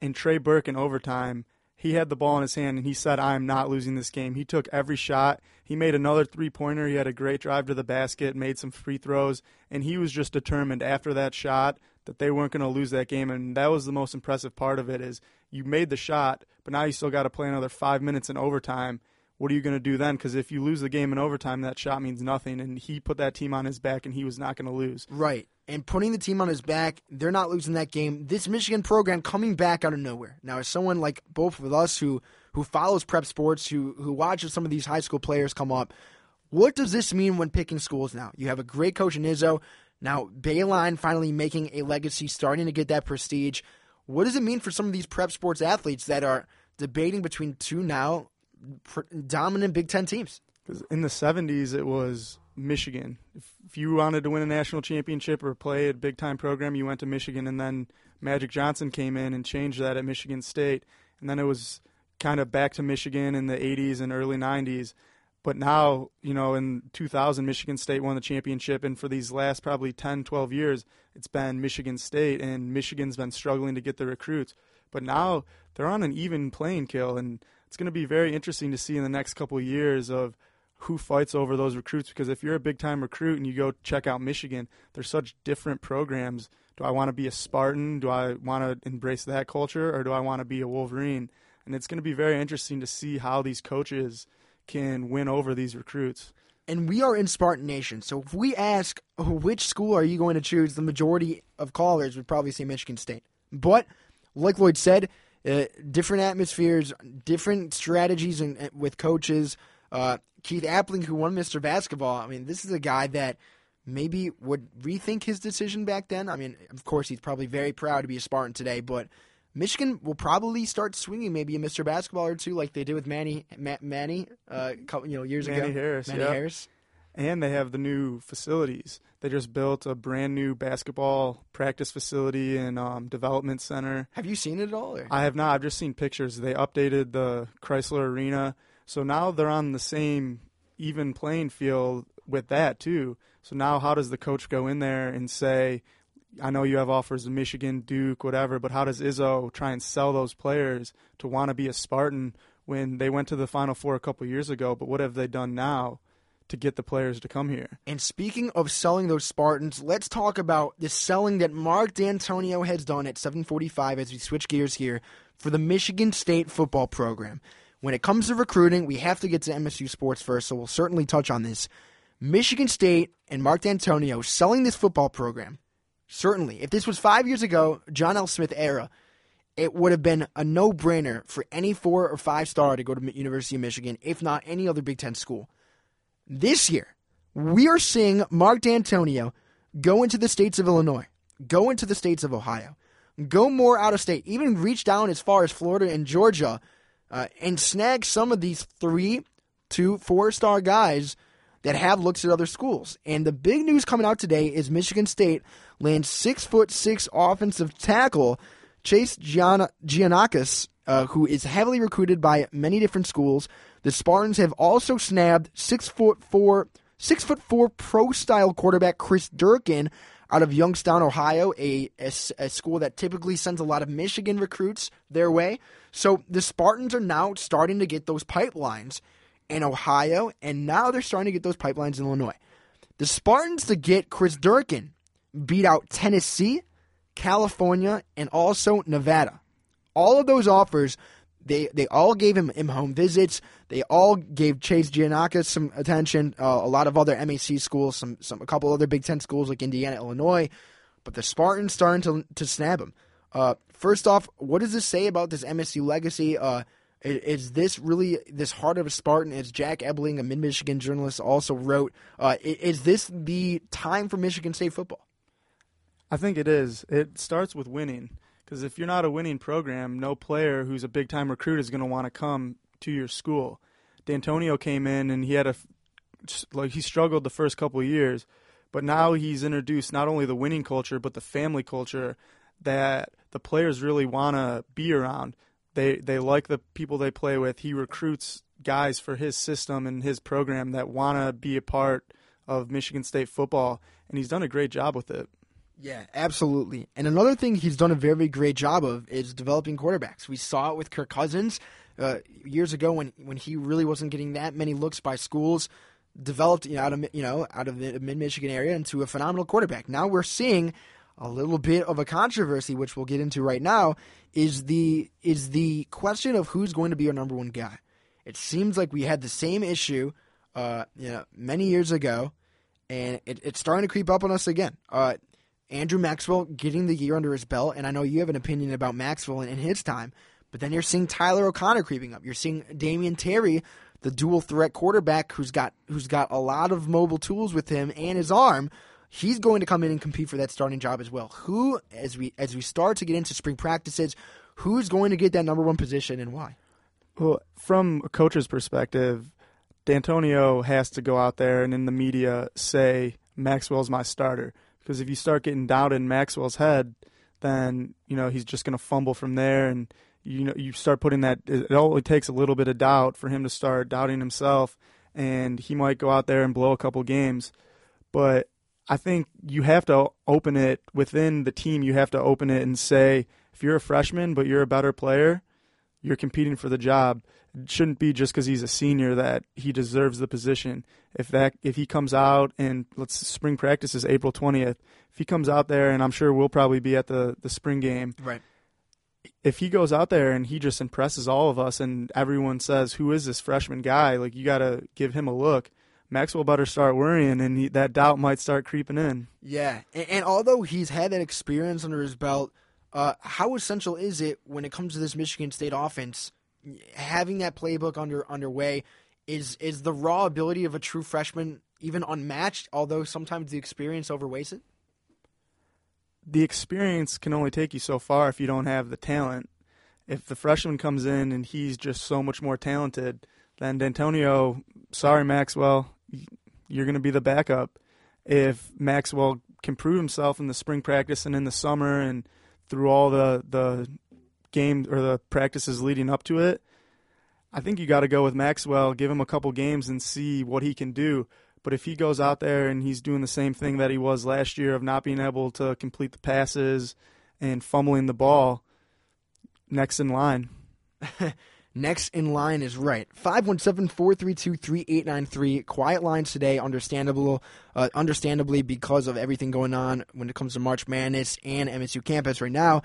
S7: and Trey Burke in overtime. He had the ball in his hand and he said, I am not losing this game. He took every shot. He made another three pointer. He had a great drive to the basket, made some free throws, and he was just determined after that shot that they weren't going to lose that game and that was the most impressive part of it is you made the shot but now you still got to play another five minutes in overtime. What are you going to do then? Because if you lose the game in overtime that shot means nothing and he put that team on his back and he was not going to lose.
S6: Right and putting the team on his back they're not losing that game. This michigan program coming back out of nowhere. Now as someone like both of us who who follows prep sports who who watches some of these high school players come up what does this mean when picking schools now? You have a great coach in izzo now, Beilein finally making a legacy, starting to get that prestige. What does it mean for some of these prep sports athletes that are debating between two now dominant Big Ten teams.
S7: Because in the 70s, it was Michigan. If, if you wanted to win a national championship or play a big time program, you went to Michigan. And then Magic Johnson came in and changed that at Michigan State. And then it was kind of back to Michigan in the 80s and early 90s. But now, you know, in 2000, Michigan State won the championship. And for these last probably 10, 12 years, it's been Michigan State. And Michigan's been struggling to get the recruits. But now they're on an even playing kill. And it's going to be very interesting to see in the next couple of years of who fights over those recruits because if you're a big time recruit and you go check out Michigan, there's such different programs. Do I want to be a Spartan? Do I want to embrace that culture or do I want to be a Wolverine? And it's going to be very interesting to see how these coaches can win over these recruits.
S6: And we are in Spartan Nation, so if we ask which school are you going to choose, the majority of callers would probably say Michigan State. But like Lloyd said, uh, different atmospheres, different strategies and uh, with coaches. Uh, Keith Appling, who won Mr. Basketball, I mean, this is a guy that maybe would rethink his decision back then. I mean, of course, he's probably very proud to be a Spartan today, but Michigan will probably start swinging maybe a Mr. Basketball or two, like they did with Manny, Ma- Manny, uh, couple, you know, years
S7: Manny
S6: ago.
S7: Harris,
S6: Manny
S7: yeah.
S6: Harris.
S7: And they have the new facilities. They just built a brand new basketball practice facility and um, development center.
S6: Have you seen it at all? Or?
S7: I have not. I've just seen pictures. They updated the Crisler Arena, so now they're on the same even playing field with that too. So now, how does the coach go in there and say, "I know you have offers in Michigan, Duke, whatever," but how does Izzo try and sell those players to want to be a Spartan when they went to the Final Four a couple years ago? But what have they done now? To get the players to come here.
S6: And speaking of selling those Spartans, let's talk about the selling that Mark Dantonio has done at 745 as we switch gears here for the Michigan State football program. When it comes to recruiting, we have to get to MSU sports first, so we'll certainly touch on this. Michigan State and Mark Dantonio selling this football program. Certainly, if this was five years ago, John L. Smith era, it would have been a no-brainer for any four or five star to go to University of Michigan, if not any other Big Ten school. This year, we are seeing Mark Dantonio go into the states of Illinois, go into the states of Ohio, go more out of state, even reach down as far as Florida and Georgia, uh, and snag some of these three to four star guys that have looks at other schools. And the big news coming out today is Michigan State lands six foot six offensive tackle Chase Gian- Giannakis, uh, who is heavily recruited by many different schools. The Spartans have also snabbed six foot four, six foot four pro style quarterback Chris Durkin out of Youngstown, Ohio, a, a, a school that typically sends a lot of Michigan recruits their way. So the Spartans are now starting to get those pipelines in Ohio, and now they're starting to get those pipelines in Illinois. The Spartans to get Chris Durkin beat out Tennessee, California, and also Nevada. All of those offers, they they all gave him, him home visits. They all gave Chase Giannakis some attention. Uh, a lot of other MAC schools, some some a couple other Big Ten schools like Indiana, Illinois. But the Spartans starting to to snap him. Uh, first off, what does this say about this MSU legacy? Uh, is this really this heart of a Spartan? As Jack Ebling, a Mid Michigan journalist, also wrote, uh, is this the time for Michigan State football?
S7: I think it is. It starts with winning. Because if you're not a winning program, no player who's a big time recruit is going to want to come to your school. Dantonio came in and he had a like he struggled the first couple years, but now he's introduced not only the winning culture but the family culture that the players really want to be around. They they like the people they play with. He recruits guys for his system and his program that want to be a part of Michigan State football, and he's done a great job with it.
S6: Yeah, absolutely. And another thing he's done a very great job of is developing quarterbacks. We saw it with Kirk Cousins uh, years ago when when he really wasn't getting that many looks by schools. Developed you know, out of you know out of the mid Michigan area into a phenomenal quarterback. Now we're seeing a little bit of a controversy, which we'll get into right now. Is the is the question of who's going to be our number one guy? It seems like we had the same issue, uh, you know, many years ago, and it, it's starting to creep up on us again. Uh, Andrew Maxwell getting the year under his belt, and I know you have an opinion about Maxwell in, in his time, but then you're seeing Tyler O'Connor creeping up. You're seeing Damion Terry, the dual threat quarterback who's got who's got a lot of mobile tools with him and his arm. He's going to come in and compete for that starting job as well. Who, as we as we start to get into spring practices, who's going to get that number one position and why?
S7: Well, from a coach's perspective, Dantonio has to go out there and in the media say Maxwell's my starter because if you start getting doubt in Maxwell's head, then you know he's just going to fumble from there, and you know you start putting that. It only takes a little bit of doubt for him to start doubting himself, and he might go out there and blow a couple games. But I think you have to open it within the team. You have to open it and say, if you're a freshman but you're a better player, you're competing for the job. It shouldn't be just because he's a senior that he deserves the position. If that if he comes out and let's spring practice is April twentieth, if he comes out there and I'm sure we'll probably be at the the spring game.
S6: Right.
S7: If he goes out there and he just impresses all of us and everyone says, "Who is this freshman guy?" Like you got to give him a look. Maxwell better start worrying, and he, that doubt might start creeping in.
S6: Yeah, and, and although he's had that experience under his belt, uh, how essential is it when it comes to this Michigan State offense? Having that playbook under underway is is the raw ability of a true freshman even unmatched? Although sometimes the experience overweighs it.
S7: the experience can only take you so far if you don't have the talent. If the freshman comes in and he's just so much more talented, then Dantonio, sorry Maxwell, you're going to be the backup. If Maxwell can prove himself in the spring practice and in the summer and through all the the game or the practices leading up to it, I think you got to go with Maxwell, give him a couple games and see what he can do. But if he goes out there and he's doing the same thing that he was last year of not being able to complete the passes and fumbling the ball, next in line.
S6: Next in line is right. 517-432-3893. Quiet lines today, understandable, uh, understandably because of everything going on when it comes to March Madness and MSU campus right now.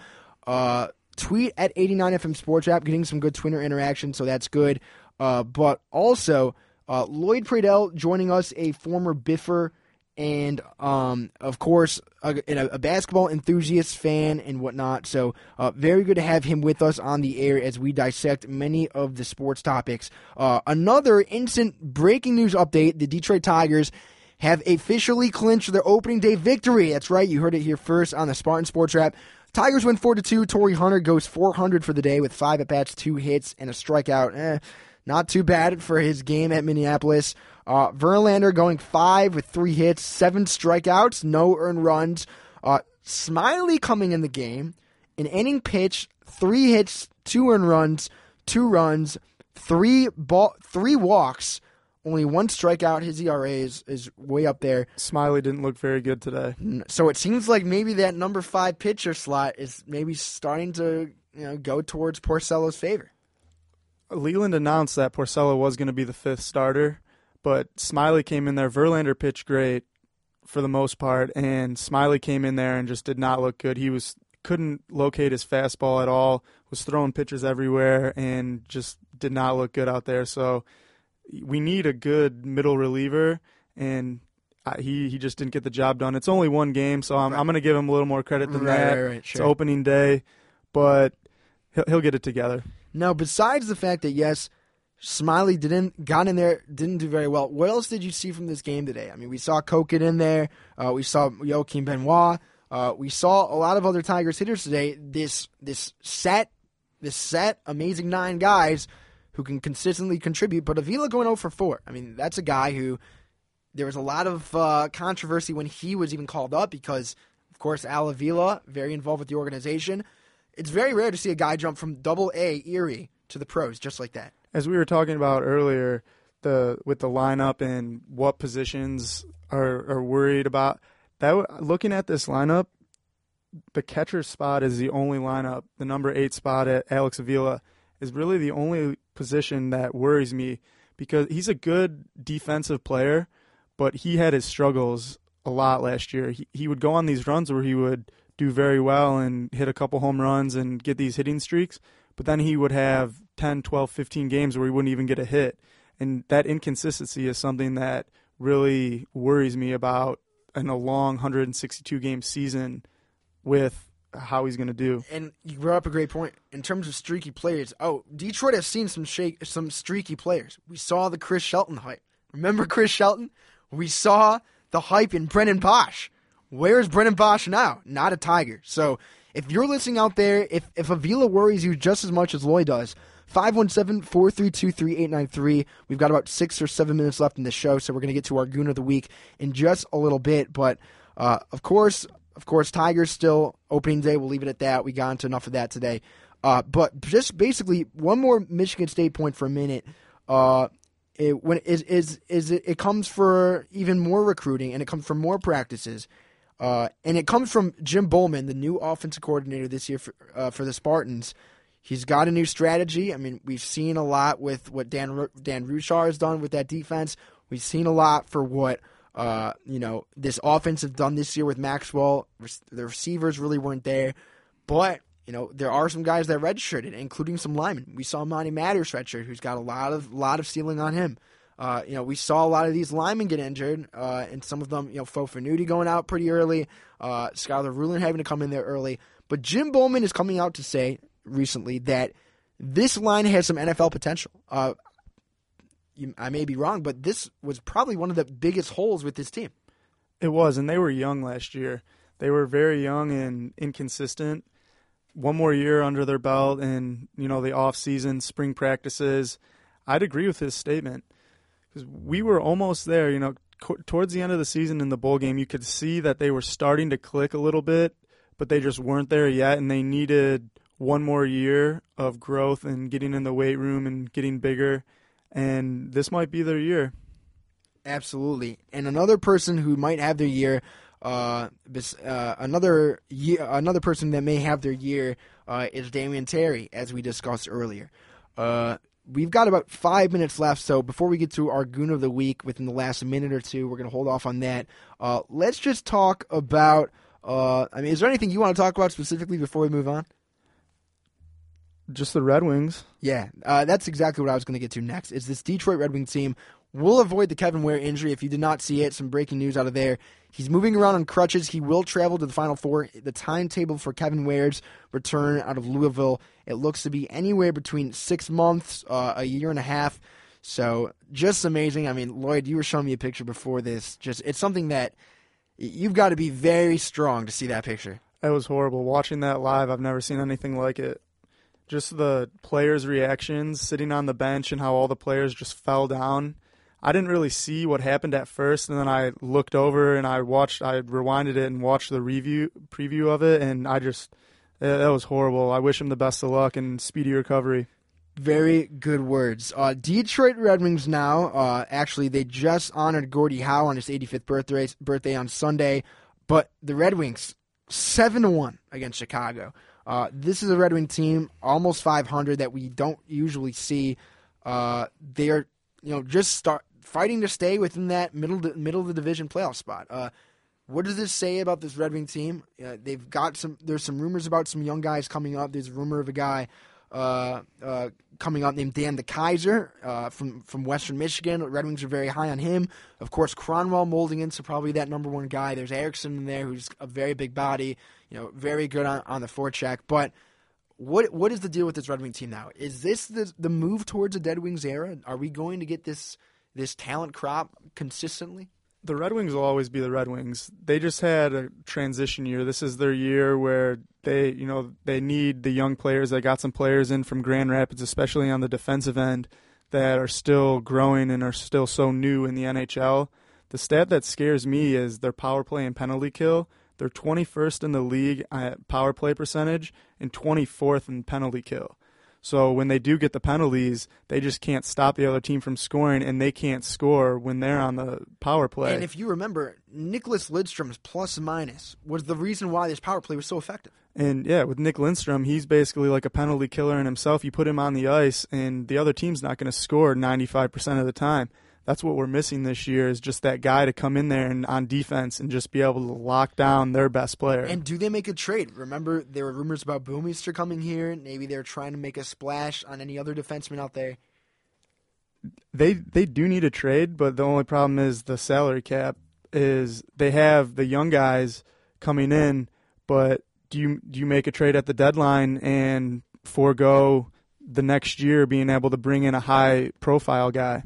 S6: Uh, tweet at 89FM Sports App, getting some good Twitter interaction, so that's good. Uh, but also, uh, Lloyd Pradell joining us, a former Biffer and um, of course a, a, basketball enthusiast fan and whatnot. So uh, very good to have him with us on the air as we dissect many of the sports topics. Uh, another instant breaking news update: the Detroit Tigers have officially clinched their opening day victory. That's right, you heard it here first on the Spartan Sports Wrap. Tigers win four to two. Torii Hunter goes 400 for the day with five at bats, two hits, and a strikeout. Eh, not too bad for his game at Minneapolis. Uh, Verlander going five with three hits, seven strikeouts, no earned runs. Uh, Smyly coming in the game, an inning pitch, three hits, two earned runs, two runs, three ball, three walks, only one strikeout. His ERA is, is way up there.
S7: Smyly didn't look very good today.
S6: So it seems like maybe that number five pitcher slot is maybe starting to you know go towards Porcello's favor.
S7: Leyland announced that Porcello was going to be the fifth starter, but Smyly came in there. Verlander pitched great for the most part, and Smyly came in there and just did not look good. He was couldn't locate his fastball at all. Was throwing pitches everywhere and just did not look good out there. So we need a good middle reliever, and he he just didn't get the job done. It's only one game, so I'm I'm going to give him a little more credit than
S6: Right,
S7: that.
S6: right, right,
S7: It's opening day, but he'll, he'll get it together.
S6: Now, besides the fact that yes, Smyly didn't got in there, didn't do very well. What else did you see from this game today? I mean, we saw Koket in there. Uh, we saw Joaquin Benoit. Uh, we saw a lot of other Tigers hitters today. This this set, this set, amazing nine guys who can consistently contribute. But Avila going 0 for four. I mean, that's a guy who there was a lot of uh, controversy when he was even called up because, of course, Al Avila very involved with the organization. It's very rare to see a guy jump from Double A Erie to the pros just like that.
S7: As we were talking about earlier, the with the lineup and what positions are are worried about. That looking at this lineup, the catcher spot is the only lineup. The number eight spot at Alex Avila is really the only position that worries me because he's a good defensive player, but he had his struggles a lot last year. He he would go on these runs where he would do very well and hit a couple home runs and get these hitting streaks, but then he would have 10, 12, 15 games where he wouldn't even get a hit. And that inconsistency is something that really worries me about in a long 162 game season with how he's going to do.
S6: And you brought up a great point in terms of streaky players. Oh, Detroit has seen some shake, some streaky players. We saw the Chris Shelton hype. Remember Chris Shelton? We saw the hype in Brennan Boesch. Where's Brennan Boesch now? Not a Tiger. So if you're listening out there, if if Avila worries you just as much as Lloyd does, 517-432-3893. We've got about six or seven minutes left in the show, so we're going to get to our Goon of the Week in just a little bit. But, uh, of course, of course, Tigers still opening day. We'll leave it at that. We got into enough of that today. Uh, but just basically one more Michigan State point for a minute. Uh, it, when is is is it, it comes for even more recruiting and it comes from more practices, uh, and it comes from Jim Bollman, the new offensive coordinator this year for, uh, for the Spartans. He's got a new strategy. I mean, we've seen a lot with what Dan Dan Ruchar has done with that defense. We've seen a lot for what uh, you know this offense have done this year with Maxwell. The receivers really weren't there, but you know, there are some guys that redshirted, including some linemen. We saw Monty Matters redshirt, who's got a lot of lot of ceiling on him. Uh, you know, we saw a lot of these linemen get injured, uh, and some of them, you know, Fofanuti going out pretty early, uh, Skylar Rulin having to come in there early. But Jim Bollman is coming out to say recently that this line has some NFL potential. Uh, you, I may be wrong, but this was probably one of the biggest holes with this team.
S7: It was, and they were young last year. They were very young and inconsistent one more year under their belt and you know the off season spring practices i'd agree with his statement because we were almost there you know co- towards the end of the season in the bowl game you could see that they were starting to click a little bit but they just weren't there yet and they needed one more year of growth and getting in the weight room and getting bigger and this might be their year
S6: absolutely and another person who might have their year uh, uh, another year, another person that may have their year uh, is Damion Terry, as we discussed earlier. Uh, we've got about five minutes left, so before we get to our goon of the week within the last minute or two, we're going to hold off on that. Uh, let's just talk about. Uh, I mean, is there anything you want to talk about specifically before we move on?
S7: Just the Red Wings.
S6: Yeah, uh, that's exactly what I was going to get to next. Is this Detroit Red Wing team will avoid the Kevin Ware injury. If you did not see it, some breaking news out of there. He's moving around on crutches. He will travel to the Final Four. The timetable for Kevin Ware's return out of Louisville, it looks to be anywhere between six months, uh, a year and a half. So just amazing. I mean, Lloyd, you were showing me a picture before this. Just it's something that you've got to be very strong to see that picture.
S7: That was horrible. Watching that live, I've never seen anything like it. Just the players' reactions, sitting on the bench, and how all the players just fell down I didn't really see what happened at first, and then I looked over and I watched, I rewinded it and watched the review preview of it, and I just that was horrible. I wish him the best of luck and speedy recovery.
S6: Very good words. Uh, Detroit Red Wings now, uh, actually, they just honored Gordie Howe on his 85th birthday, birthday on Sunday, but the Red Wings, 7 1 against Chicago. Uh, this is a Red Wing team, almost 500, that we don't usually see. Uh, they are, you know, just start fighting to stay within that middle middle of the division playoff spot. Uh, what does this say about this Red Wing team? Uh, they've got some. There's some rumors about some young guys coming up. There's a rumor of a guy coming up named Dan DeKeyser uh, from from Western Michigan. Red Wings are very high on him. Of course, Kronwall molding into probably that number one guy. There's Ericsson in there, who's a very big body. You know, very good on, on the forecheck. But what what is the deal with this Red Wing team now? Is this the the move towards a Dead Wings era? Are we going to get this? this talent crop consistently?
S7: The Red Wings will always be the Red Wings. They just had a transition year. This is their year where they, you know, they need the young players. They got some players in from Grand Rapids, especially on the defensive end, that are still growing and are still so new in the NHL. The stat that scares me is their power play and penalty kill. They're 21st in the league at power play percentage and 24th in penalty kill. So when they do get the penalties, they just can't stop the other team from scoring, and they can't score when they're on the power play.
S6: And if you remember, Nicklas Lidstrom's plus minus was the reason why this power play was so effective.
S7: And yeah, with Nick Lindstrom, he's basically like a penalty killer in himself. You put him on the ice, and the other team's not going to score 95% of the time that's what we're missing this year is just that guy to come in there and on defense and just be able to lock down their best player.
S6: And do they make a trade? Remember, there were rumors about Bouwmeester coming here. Maybe they're trying to make a splash on any other defenseman out there.
S7: They they do need a trade, but the only problem is the salary cap. Is they have the young guys coming in, but do you do you make a trade at the deadline and forego the next year being able to bring in a high profile guy?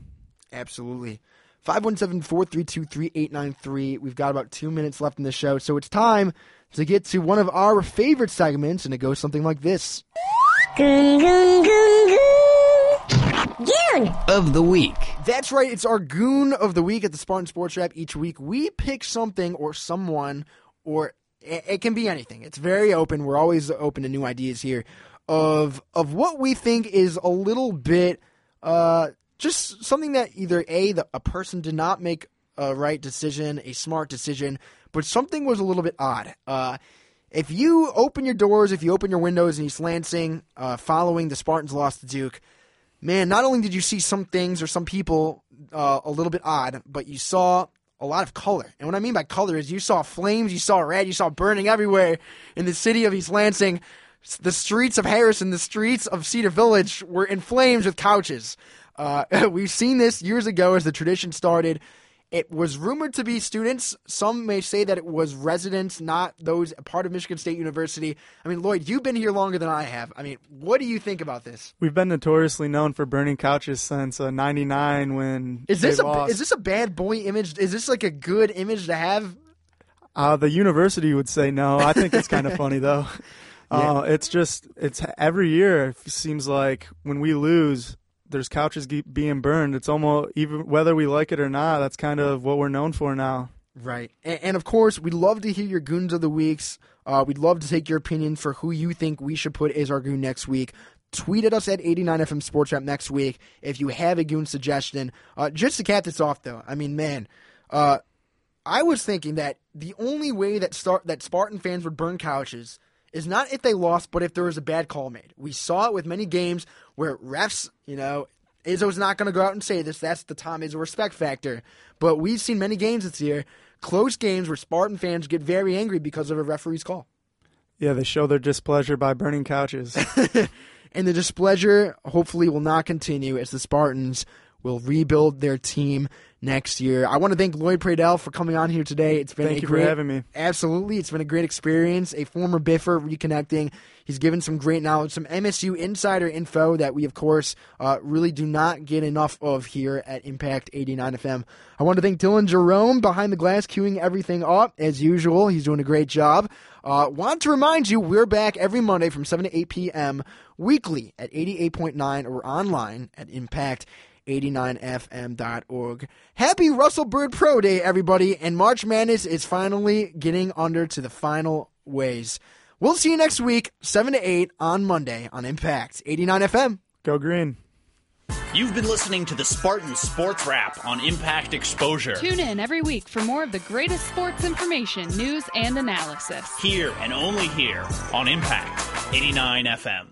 S6: Absolutely. 517-432-3893. We've got about two minutes left in the show, so it's time to get to one of our favorite segments, and it goes something like this.
S8: Goon, goon, goon, goon.
S5: Goon of the week.
S6: That's right. It's our goon of the week at the Spartan Sports Wrap. Each week we pick something or someone, or it, it can be anything. It's very open. We're always open to new ideas here of of what we think is a little bit uh, just something that either a the, a person did not make a right decision, a smart decision, but something was a little bit odd. Uh, if you open your doors, if you open your windows in East Lansing, uh, following the Spartans lost to Duke, man, not only did you see some things or some people uh, a little bit odd, but you saw a lot of color. And what I mean by color is you saw flames, you saw red, you saw burning everywhere in the city of East Lansing. The streets of Harrison, the streets of Cedar Village were in flames with couches. Uh, we've seen this years ago as the tradition started. It was rumored to be students. Some may say that it was residents, not those part of Michigan State University. I mean, Lloyd, you've been here longer than I have. I mean, what do you think about this?
S7: We've been notoriously known for burning couches since uh, '99 when
S6: Is this a
S7: lost.
S6: is this a bad boy image? Is this like a good image to have?
S7: Uh, the university would say no. I think it's kind of funny though.
S6: Yeah.
S7: Uh, it's just it's every year. It seems like when we lose, there's couches being burned. It's almost even whether we like it or not. That's kind of what we're known for now.
S6: Right. And, and of course, we'd love to hear your goons of the weeks. Uh, we'd love to take your opinion for who you think we should put as our goon next week. Tweet at us at 89FM Sports Wrap next week if you have a goon suggestion. Uh, just to cap this off, though, I mean, man, uh, I was thinking that the only way that start that Spartan fans would burn couches is not if they lost, but if there was a bad call made. We saw it with many games where refs, you know, Izzo's not going to go out and say this. That's the Tom Izzo respect factor. But we've seen many games this year, close games where Spartan fans get very angry because of a referee's call.
S7: Yeah, they show their displeasure by burning couches.
S6: And the displeasure hopefully will not continue as the Spartans will rebuild their team next year. I want to thank Lloyd Pradell for coming on here today. It's been
S7: Thank
S6: a
S7: you for
S6: great,
S7: having me.
S6: Absolutely, it's been a great experience. A former Biffer reconnecting. He's given some great knowledge, some MSU insider info that we, of course, uh, really do not get enough of here at Impact 89 FM. I want to thank Dylan Jerome behind the glass, queuing everything up as usual. He's doing a great job. Uh, want to remind you, we're back every Monday from 7 to 8 p.m. weekly at 88.9 or online at Impact. 89fm.org. Happy Russell Bird Pro Day, everybody, and March Madness is finally getting under to the final ways. We'll see you next week, 7 to 8 on Monday on Impact 89 FM.
S7: Go green.
S11: You've been listening to the Spartan Sports Wrap on Impact Exposure.
S12: Tune in every week for more of the greatest sports information, news, and analysis.
S11: Here and only here on Impact 89 FM.